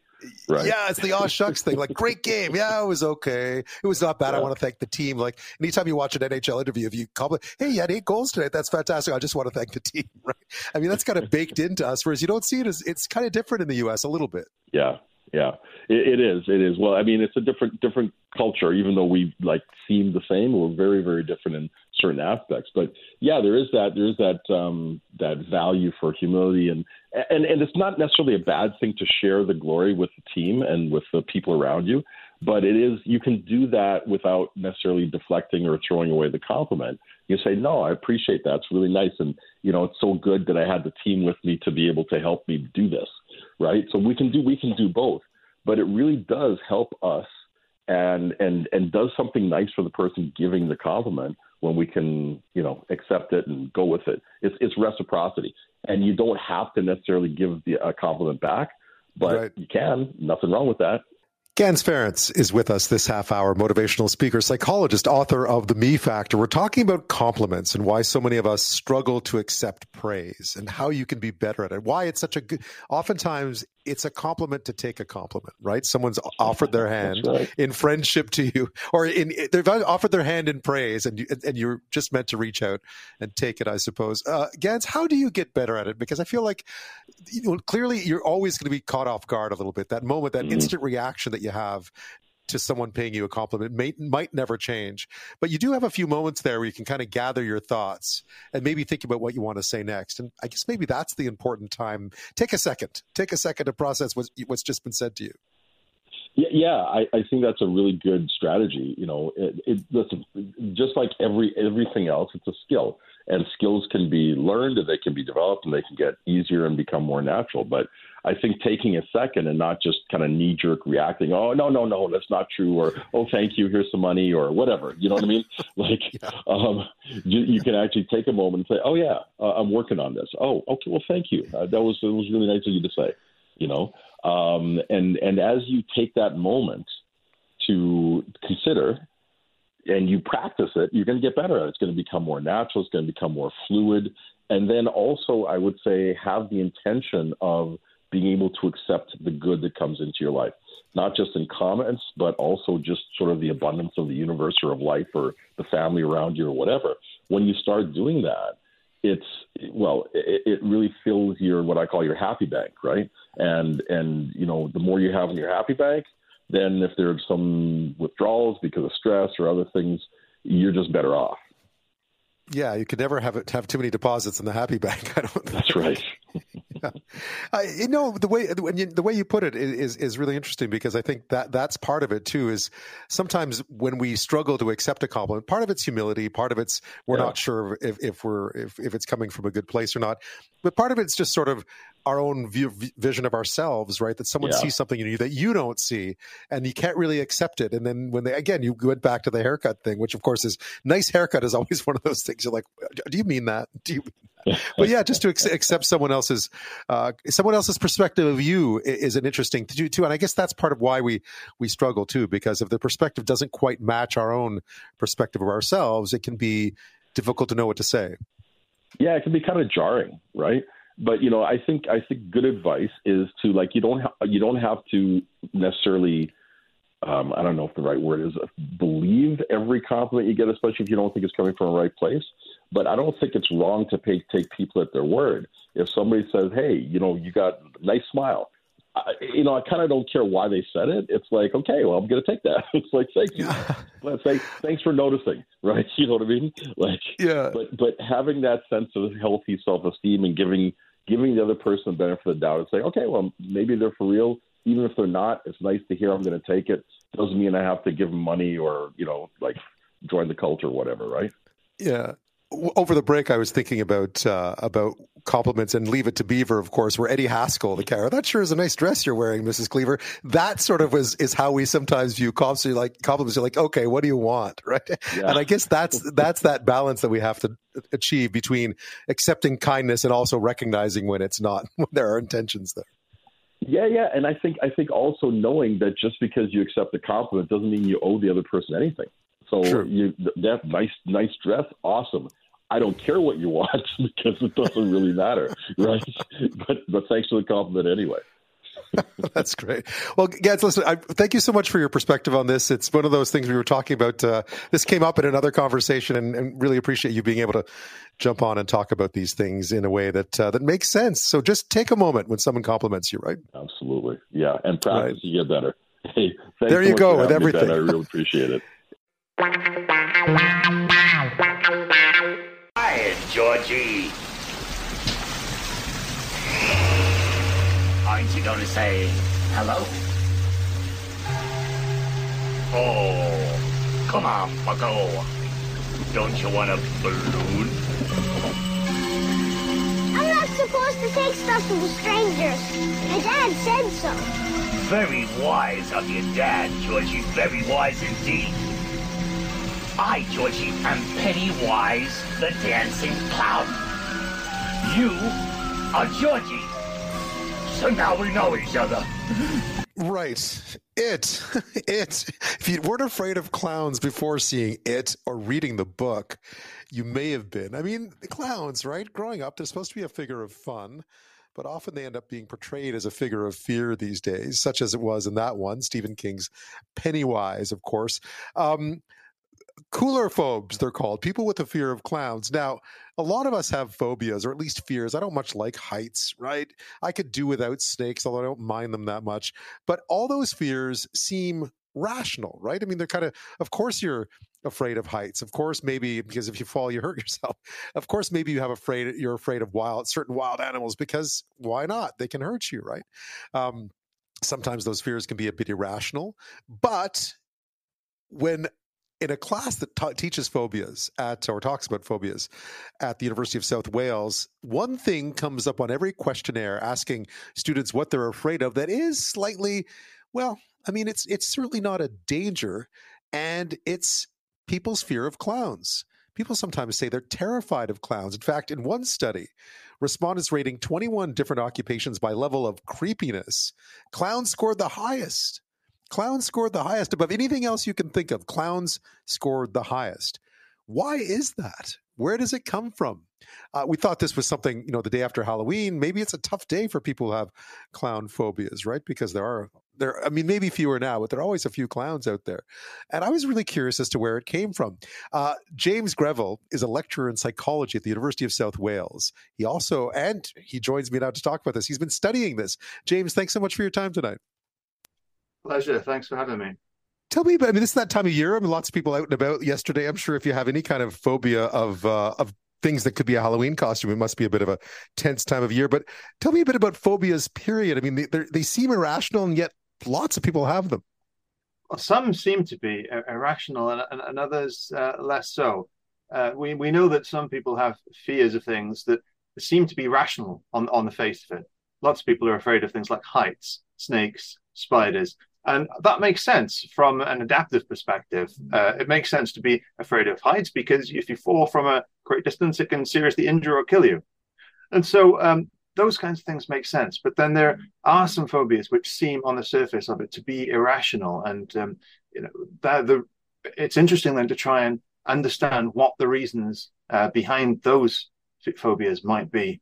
Right. Yeah, it's the aw shucks thing. Like, great game. Yeah, it was okay. It was not bad. Yeah. I want to thank the team. Like, anytime you watch an NHL interview, if you compliment, hey, you had eight goals tonight. that's fantastic. I just want to thank the team. [laughs] Right. I mean, that's kind of baked into us, whereas you don't see it as it's kind of different in the U.S. a little bit. Yeah, yeah, it, it is. It is. Well, I mean, it's a different different culture. Even though we like seem the same, we're very very different in certain aspects. But yeah, there is that there is that um, that value for humility, and and and it's not necessarily a bad thing to share the glory with the team and with the people around you. But it is you can do that without necessarily deflecting or throwing away the compliment. You say, "No, I appreciate that. It's really nice, and you know, it's so good that I had the team with me to be able to help me do this." right? So we can do we can do both, but it really does help us and and and does something nice for the person giving the compliment when we can you know accept it and go with it. It's it's reciprocity, and you don't have to necessarily give the a compliment back, but right. you can. Nothing wrong with that. Ganz Ferrance is with us this half hour, motivational speaker, psychologist, author of The Me Factor. We're talking about compliments and why so many of us struggle to accept praise and how you can be better at it. Why it's such a good, oftentimes it's a compliment to take a compliment, right? Someone's offered their hand right. in friendship to you, or in they've offered their hand in praise, and you, and you're just meant to reach out and take it, I suppose. Uh, Ganz, how do you get better at it? Because I feel like, you know, clearly you're always going to be caught off guard a little bit. That moment, that mm-hmm. instant reaction that you have to someone paying you a compliment may, might never change. But you do have a few moments there where you can kind of gather your thoughts and maybe think about what you want to say next. And I guess maybe that's the important time. Take a second. Take a second to process what's, what's just been said to you. Yeah, I, I think that's a really good strategy. You know, it, it, listen, just like every everything else, it's a skill, and skills can be learned, and they can be developed, and they can get easier and become more natural. But I think taking a second and not just kind of knee jerk reacting, oh no no no that's not true, or oh thank you here's some money or whatever, you know what I mean? [laughs] like yeah. um, you, you, can actually take a moment and say, oh yeah, uh, I'm working on this. Oh okay, well thank you. Uh, that was it was really nice of you to say, you know. Um, and and as you take that moment to consider and you practice it, you're going to get better at it. It's going to become more natural. It's going to become more fluid. And then also, I would say, have the intention of being able to accept the good that comes into your life, not just in comments, but also just sort of the abundance of the universe or of life or the family around you or whatever. When you start doing that, it's well, it, it really fills your what I call your happy bank, right? And and you know, the more you have in your happy bank, then if there's some withdrawals because of stress or other things, you're just better off. Yeah, you could never have it, have too many deposits in the happy bank. [laughs] I don't. That's right. [laughs] yeah. I, you know the way the way you put it is is really interesting because I think that that's part of it too. Is sometimes when we struggle to accept a compliment, part of it's humility, part of it's we're yeah. not sure if, if we're if, if it's coming from a good place or not, but part of it's just sort of our own view, vision of ourselves, right? That someone yeah. sees something in you that you don't see, and you can't really accept it. And then when they again, you went back to the haircut thing, which of course is nice. Haircut is [laughs] always one of those things. You're like, do you mean that? [laughs] Do you? but yeah, just to accept someone else's uh, someone else's perspective of you is an interesting to do too. And I guess that's part of why we we struggle too, because if the perspective doesn't quite match our own perspective of ourselves, it can be difficult to know what to say. Yeah, it can be kind of jarring, right? But you know, I think I think good advice is to like you don't ha- you don't have to necessarily. Um, I don't know if the right word is believe every compliment you get, especially if you don't think it's coming from the right place. But I don't think it's wrong to pay, take people at their word. If somebody says, "Hey, you know, you got a nice smile," I, you know, I kind of don't care why they said it. It's like, okay, well, I'm going to take that. [laughs] It's like, thank you. Let's [laughs] say, thanks for noticing, right? [laughs] You know what I mean? Like, yeah. But but having that sense of healthy self esteem and giving giving the other person the benefit of the doubt and saying, okay, well, maybe they're for real. Even if they're not, it's nice to hear. I'm going to take it. Doesn't mean I have to give them money or you know, like join the cult or whatever, right? Yeah over the break, I was thinking about uh, about compliments and Leave It to Beaver, of course, where Eddie Haskell, the character, that sure is a nice dress you're wearing, Mrs. Cleaver. That sort of is is how we sometimes view compliments. You're like compliments, you're like, okay, what do you want, [laughs] right? Yeah. And I guess that's that's that balance that we have to achieve between accepting kindness and also recognizing when it's not, [laughs] when there are intentions there. Yeah, yeah, and I think I think also knowing that just because you accept a compliment doesn't mean you owe the other person anything. So True. you that nice nice dress, awesome. I don't care what you watch [laughs] because it doesn't really matter, [laughs] right? but but thanks for the compliment anyway. [laughs] That's great. Well, Ganz, listen, I, thank you so much for your perspective on this. It's one of those things we were talking about. Uh, this came up in another conversation, and, and, really appreciate you being able to jump on and talk about these things in a way that uh, that makes sense. So just take a moment when someone compliments you, right? Absolutely, yeah, and practice, right. you get better. Hey, there so you go with everything. I really appreciate it. Georgie. Aren't you going to say hello? Oh, come on, bucko. Don't you want a balloon? I'm not supposed to take stuff from strangers. My dad said so. Very wise of your dad, Georgie. Very wise indeed. I, Georgie, I'm Pennywise the Dancing Clown. You are Georgie. So now we know each other. Right. It. [laughs] It. If you weren't afraid of clowns before seeing it or reading the book, you may have been. I mean, clowns, right? Growing up, they're supposed to be a figure of fun, but often they end up being portrayed as a figure of fear these days, such as it was in that one, Stephen King's Pennywise, of course. Um, Coulrophobes, they're called, people with a fear of clowns. Now, a lot of us have phobias or at least fears. I don't much like heights, right? I could do without snakes, although I don't mind them that much. But all those fears seem rational, right? I mean, they're kind of, of course, you're afraid of heights. Of course, maybe because if you fall, you hurt [laughs] yourself. Of course, maybe you have afraid, you're afraid of wild, certain wild animals because why not? They can hurt you, right? Um, sometimes those fears can be a bit irrational, but when in a class that ta- teaches phobias at or talks about phobias at the University of South Wales, one thing comes up on every questionnaire asking students what they're afraid of that is slightly, well, I mean, it's it's certainly not a danger, and it's people's fear of clowns. People sometimes say they're terrified of clowns. In fact, in one study, respondents rating 21 different occupations by level of creepiness, clowns scored the highest. Clowns scored the highest above anything else you can think of. Clowns scored the highest. Why is that? Where does it come from? Uh, we thought this was something, you know, the day after Halloween. Maybe it's a tough day for people who have clown phobias, right? Because there are there. I mean, maybe fewer now, but there are always a few clowns out there. And I was really curious as to where it came from. Uh, James Greville is a lecturer in psychology at the University of South Wales. He also, and he joins me now to talk about this. He's been studying this. James, thanks so much for your time tonight. Pleasure. Thanks for having me. Tell me about. I mean, this is that time of year. I mean, lots of people out and about yesterday. I'm sure if you have any kind of phobia of uh, of things that could be a Halloween costume, it must be a bit of a tense time of year. But tell me a bit about phobias. Period. I mean, they they seem irrational, and yet lots of people have them. Well, some seem to be irrational, and, and, and others uh, less so. Uh, we we know that some people have fears of things that seem to be rational on on the face of it. Lots of people are afraid of things like heights, snakes, spiders, and that makes sense from an adaptive perspective. Uh, it makes sense to be afraid of heights because if you fall from a great distance, it can seriously injure or kill you. And so um, those kinds of things make sense. But then there are some phobias which seem on the surface of it to be irrational. And, um, you know, the, it's interesting then to try and understand what the reasons uh, behind those phobias might be.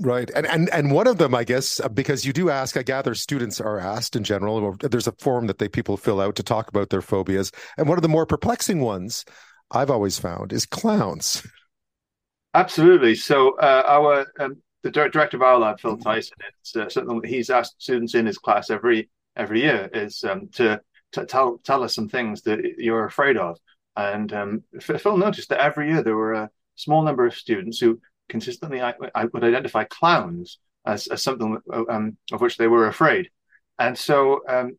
Right. And, and and one of them, I guess, uh, because you do ask, I gather students are asked in general, there's a form that they people fill out to talk about their phobias. And one of the more perplexing ones I've always found is clowns. Absolutely. So uh, our um, the director of our lab, Phil Tyson, it's uh, something that he's asked students in his class every every year is um, to, to tell tell us some things that you're afraid of. And um, Phil noticed that every year there were a small number of students who consistently I, I would identify clowns as, as something um, of which they were afraid. And so um,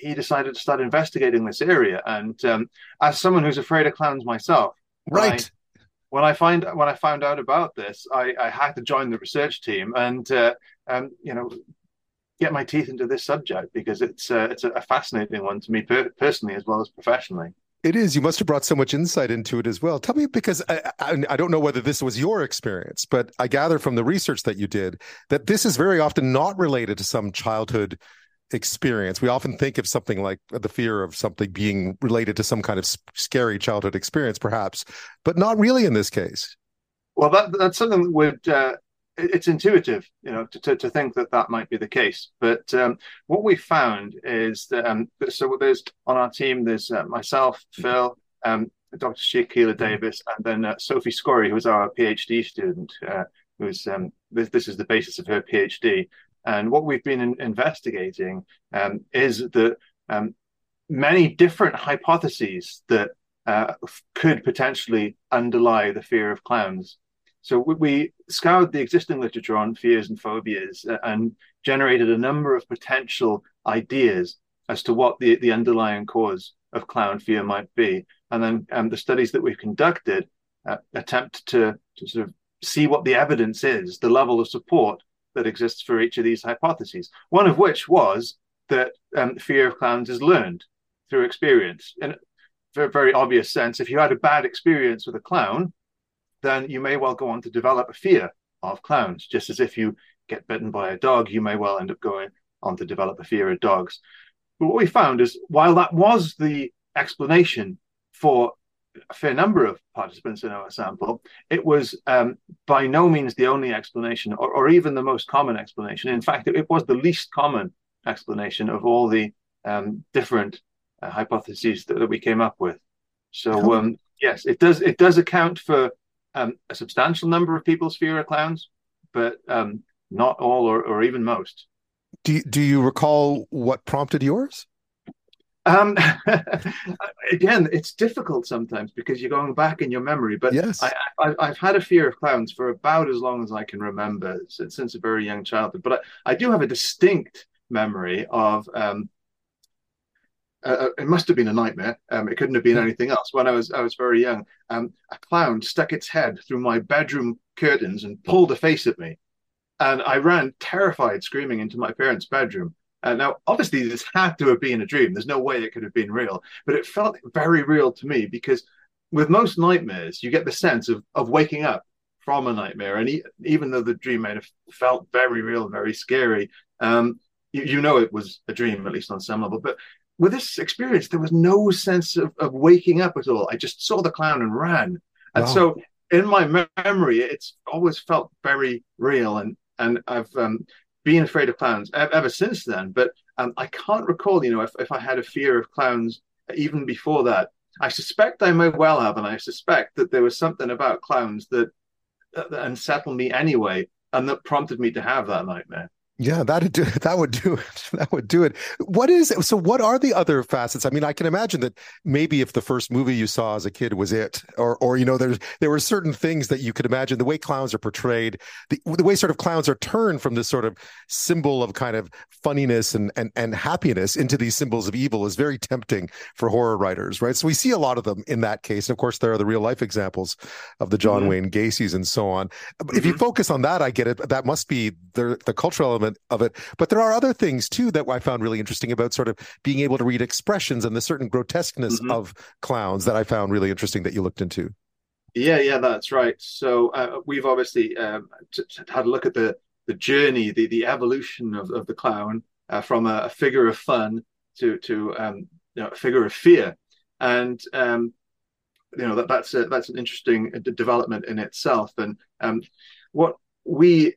he decided to start investigating this area. And um, as someone who's afraid of clowns myself, right. When I, when I find when I found out about this, I, I had to join the research team and uh, um, you know get my teeth into this subject because it's uh, it's a fascinating one to me per- personally as well as professionally. It is. You must have brought so much insight into it as well. Tell me, because I, I, I, don't know whether this was your experience, but I gather from the research that you did that this is very often not related to some childhood experience. We often think of something like the fear of something being related to some kind of scary childhood experience, perhaps, but not really in this case. Well, that, that's something that would uh, it's intuitive, you know, to, to, to, think that that might be the case. But um, what we found is that um, so there's on our team there's uh, myself, Phil, um, Dr. Shiloh Davies, and then uh, Sophie Scorey, who's our PhD student, uh, who's um, this, this is the basis of her PhD. And what we've been in, investigating um, is that um, many different hypotheses that uh, could potentially underlie the fear of clowns. So we, we, scoured the existing literature on fears and phobias uh, and generated a number of potential ideas as to what the, the underlying cause of clown fear might be. And then um, the studies that we've conducted uh, attempt to, to sort of see what the evidence is, the level of support that exists for each of these hypotheses. One of which was that um, fear of clowns is learned through experience. In a very, very obvious sense, if you had a bad experience with a clown, then you may well go on to develop a fear of clowns, just as if you get bitten by a dog, you may well end up going on to develop a fear of dogs. But what we found is while that was the explanation for a fair number of participants in our sample, it was um, by no means the only explanation or, or, even the most common explanation. In fact, it, it was the least common explanation of all the um, different uh, hypotheses that, that, we came up with. So um, yes, it does it does account for um, a substantial number of people's fear of clowns, but um, not all or, or even most. Do you, do you recall what prompted yours? Um, [laughs] again, it's difficult sometimes because you're going back in your memory. But yes, I, I, have had a fear of clowns for about as long as I can remember, since, since a very young childhood. But I, I do have a distinct memory of. Um, uh, uh it must have been a nightmare. Um, it couldn't have been hmm. anything else. When I was I was very young, um, a clown stuck its head through my bedroom curtains and pulled a face at me, and I ran terrified, screaming into my parents' bedroom. Uh, now, obviously, this had to have been a dream. There's no way it could have been real, but it felt very real to me because with most nightmares, you get the sense of, of waking up from a nightmare. And he, even though the dream may have felt very real, very scary, um, you, you, know it was a dream, at least on some level. But with this experience, there was no sense of, of waking up at all. I just saw the clown and ran. And wow. so in my memory, it's always felt very real. And, and I've um, being afraid of clowns ever since then. But um, I can't recall, you know, if, if I had a fear of clowns even before that. I suspect I may well have, and I suspect that there was something about clowns that, that unsettled me anyway, and that prompted me to have that nightmare. Yeah, that'd do [laughs] that would do it. [laughs] That would do it. What is it? so what are the other facets? I mean, I can imagine that maybe if the first movie you saw as a kid was it, or or you know, there's there were certain things that you could imagine the way clowns are portrayed, the the way sort of clowns are turned from this sort of symbol of kind of funniness and and and happiness into these symbols of evil is very tempting for horror writers, right? So we see a lot of them in that case. And of course, there are the real life examples of the John mm-hmm. Wayne Gacy's and so on. Mm-hmm. If you mm-hmm. focus on that, I get it. That must be the the cultural element element of it. But there are other things too that I found really interesting about sort of being able to read expressions and the certain grotesqueness mm-hmm. of clowns that I found really interesting that you looked into. Yeah, yeah, that's right. So uh, we've obviously um, t- t- had a look at the the journey, the the evolution of, of the clown uh, from a, a, figure of fun to to um, you know, a figure of fear, and um, you know that that's a, that's an interesting uh, development in itself. And um, what we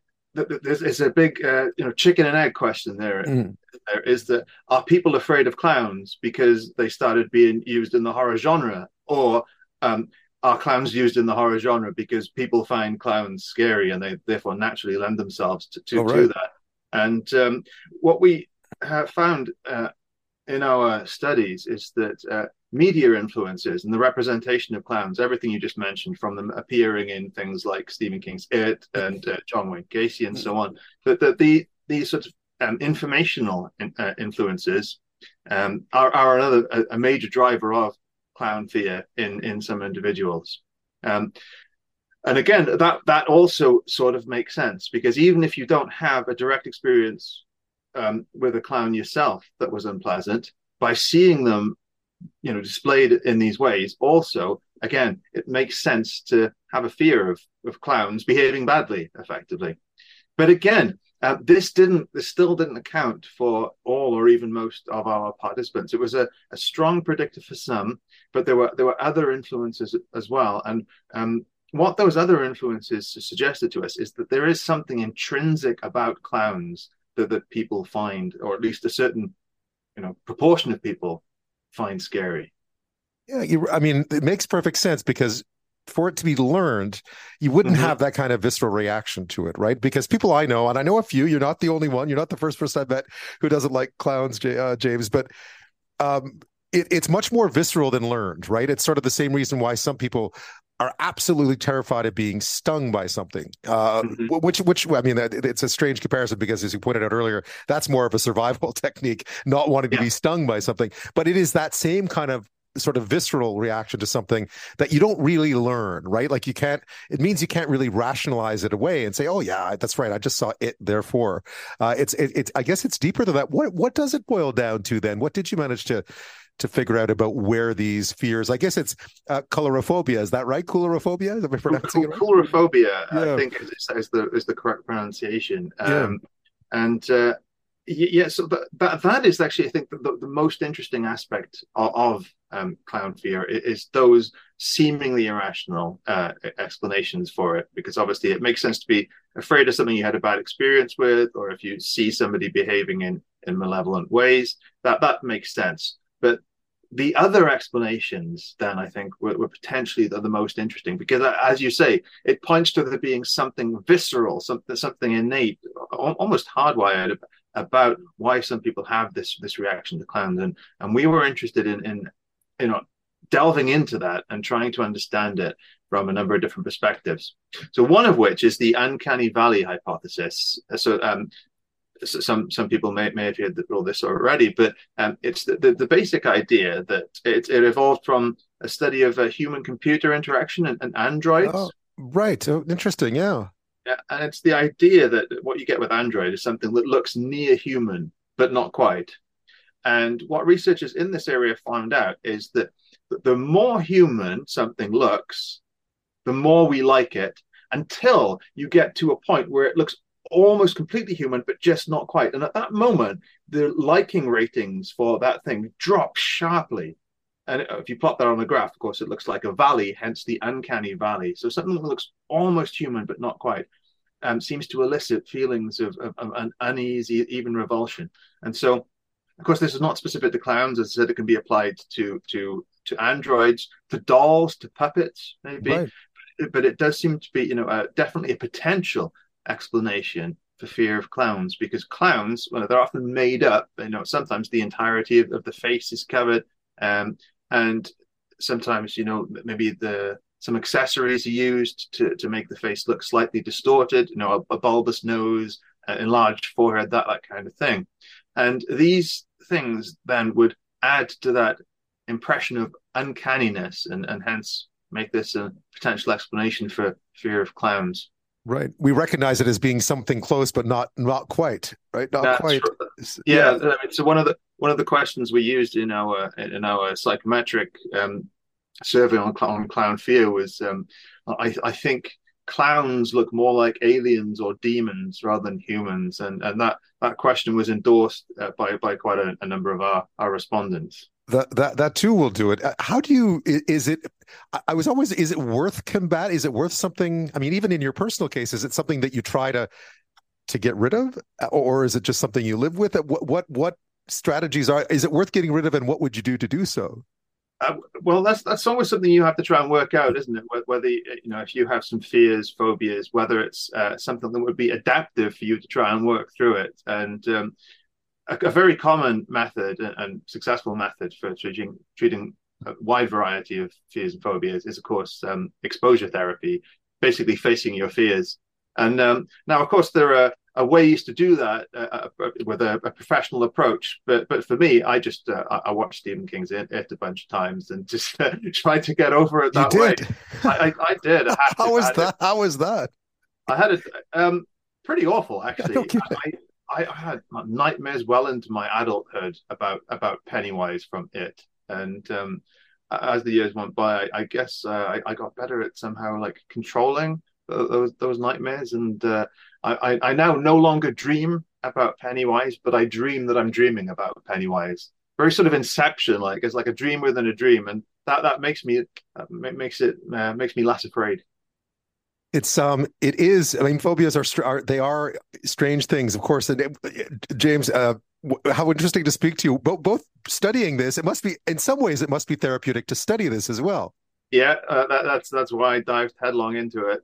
there's, a big uh, you know chicken and egg question there. Mm. There is that are people afraid of clowns because they started being used in the horror genre, or um, are clowns used in the horror genre because people find clowns scary and they therefore naturally lend themselves to to, right. to that? And um, what we have found uh, in our studies is that uh, media influences and the representation of clowns, everything you just mentioned, from them appearing in things like Stephen King's It and uh, John Wayne Gacy and so on, that the, the these sorts of um, informational in, uh, influences um, are, are another a, a, major driver of clown fear in in some individuals. Um, and again, that that also sort of makes sense because even if you don't have a direct experience um, with a clown yourself that was unpleasant, by seeing them you know displayed in these ways. Also again it makes sense to have a fear of of clowns behaving badly effectively. But again uh, this didn't this still didn't account for all or even most of our participants. It was a, a strong predictor for some but there were there were other influences as well. And um, what those other influences suggested to us is that there is something intrinsic about clowns that, that people find or at least a certain you know proportion of people find scary. Yeah, you, I mean, it makes perfect sense because for it to be learned, you wouldn't mm-hmm. have that kind of visceral reaction to it, right? Because people I know, and I know a few, you're not the only one, you're not the first person I met who doesn't like clowns, uh, James, but um, it, it's much more visceral than learned, right? It's sort of the same reason why some people are absolutely terrified of being stung by something. Uh, mm-hmm. Which, which I mean, it's a strange comparison because, as you pointed out earlier, that's more of a survival [laughs] technique, not wanting yeah. to be stung by something. But it is that same kind of sort of visceral reaction to something that you don't really learn, right? Like you can't. It means you can't really rationalize it away and say, "Oh yeah, that's right. I just saw it. Therefore, uh, it's it, it's. I guess it's deeper than that. What what does it boil down to then? What did you manage to to figure out about where these fears. I guess it's uh, coulrophobia. Is that right? Colorophobia. Is that pronouncing it right? Coulrophobia, yeah. I think, is, is, the is the correct pronunciation. Um, yeah. And uh, yeah, so that that is actually, I think, the, the most interesting aspect of, of um, clown fear is those seemingly irrational uh, explanations for it, because obviously it makes sense to be afraid of something you had a bad experience with, or if you see somebody behaving in in malevolent ways, that that makes sense. The other explanations, then I think, were, were potentially the, the, most interesting because, uh, as you say, it points to there being something visceral, something something innate, almost hardwired about why some people have this this reaction to clowns. And and we were interested in in you know delving into that and trying to understand it from a number of different perspectives. So one of which is the uncanny valley hypothesis. So um some some people may, may have heard all this already, but um, it's the, the, the, basic idea that it, it evolved from a study of a human computer interaction and, and androids. Oh, right. Oh, interesting. Yeah and it's the idea that what you get with Android is something that looks near human, but not quite. And what researchers in this area found out is that the more human something looks, the more we like it until you get to a point where it looks almost completely human, but just not quite. And at that moment, the liking ratings for that thing drop sharply. And if you plot that on the graph, of course, it looks like a valley, hence the uncanny valley. So something that looks almost human, but not quite um, seems to elicit feelings of, of, of, an uneasy, even revulsion. And so, of course, this is not specific to clowns. As I said, it can be applied to to to androids, to dolls, to puppets, maybe. Right. But it does seem to be, you know, uh, definitely a potential explanation for fear of clowns because clowns, well, they're often made up. You know, sometimes the entirety of, of the face is covered, um, and sometimes, you know, maybe the some accessories are used to, to make the face look slightly distorted, you know, a, a bulbous nose, an enlarged forehead, that, that kind of thing. And these things then would add to that impression of uncanniness and, and hence make this a potential explanation for fear of clowns. Right. We recognize it as being something close, but not not quite. Right. Not That's quite. Right. Yeah. yeah. I mean, so one of the one of the questions we used in our in our psychometric um, survey on, on clown fear was um, I, I think clowns look more like aliens or demons rather than humans, and and that that question was endorsed uh, by by quite a, a, number of our our respondents. That that that too will do it. Uh, how do you? Is it? I was always. Is it worth combat? Is it worth something? I mean, even in your personal case, is it something that you try to to get rid of, or is it just something you live with? What what what strategies are? Is it worth getting rid of, and what would you do to do so? Uh, well, that's that's always something you have to try and work out, isn't it? Whether you know if you have some fears, phobias, whether it's uh, something that would be adaptive for you to try and work through it. And um, a, a, very common method and successful method for treating treating a wide variety of fears and phobias is, of course, um, exposure therapy, basically facing your fears. And um, now, of course, there are a ways to do that uh, uh, with a, a, professional approach. But but for me, I just uh, I watched Stephen King's It, a bunch of times and just uh, [laughs] tried to get over it that way. I, I, I, did. I [laughs] How was that? How was that? I had it um, pretty awful [laughs] actually. I, I, I, had nightmares well into my adulthood about about Pennywise from It, and um, as the years went by, I, guess uh, I, got better at somehow like controlling those those nightmares and I, I, now no longer dream about Pennywise, but I dream that I'm dreaming about Pennywise. Very sort of Inception, like it's like a dream within a dream, and that that makes me uh, makes it uh, makes me less afraid. It's um, it is. I mean, phobias are, are they are strange things, of course. And James, uh, how interesting to speak to you. Both, both studying this, it must be in some ways it must be therapeutic to study this as well. Yeah, uh, that, that's that's why I dived headlong into it.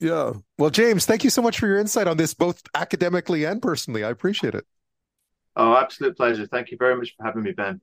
Yeah. Well, James, thank you so much for your insight on this, both academically and personally. I appreciate it. Oh, absolute pleasure. Thank you very much for having me, Ben.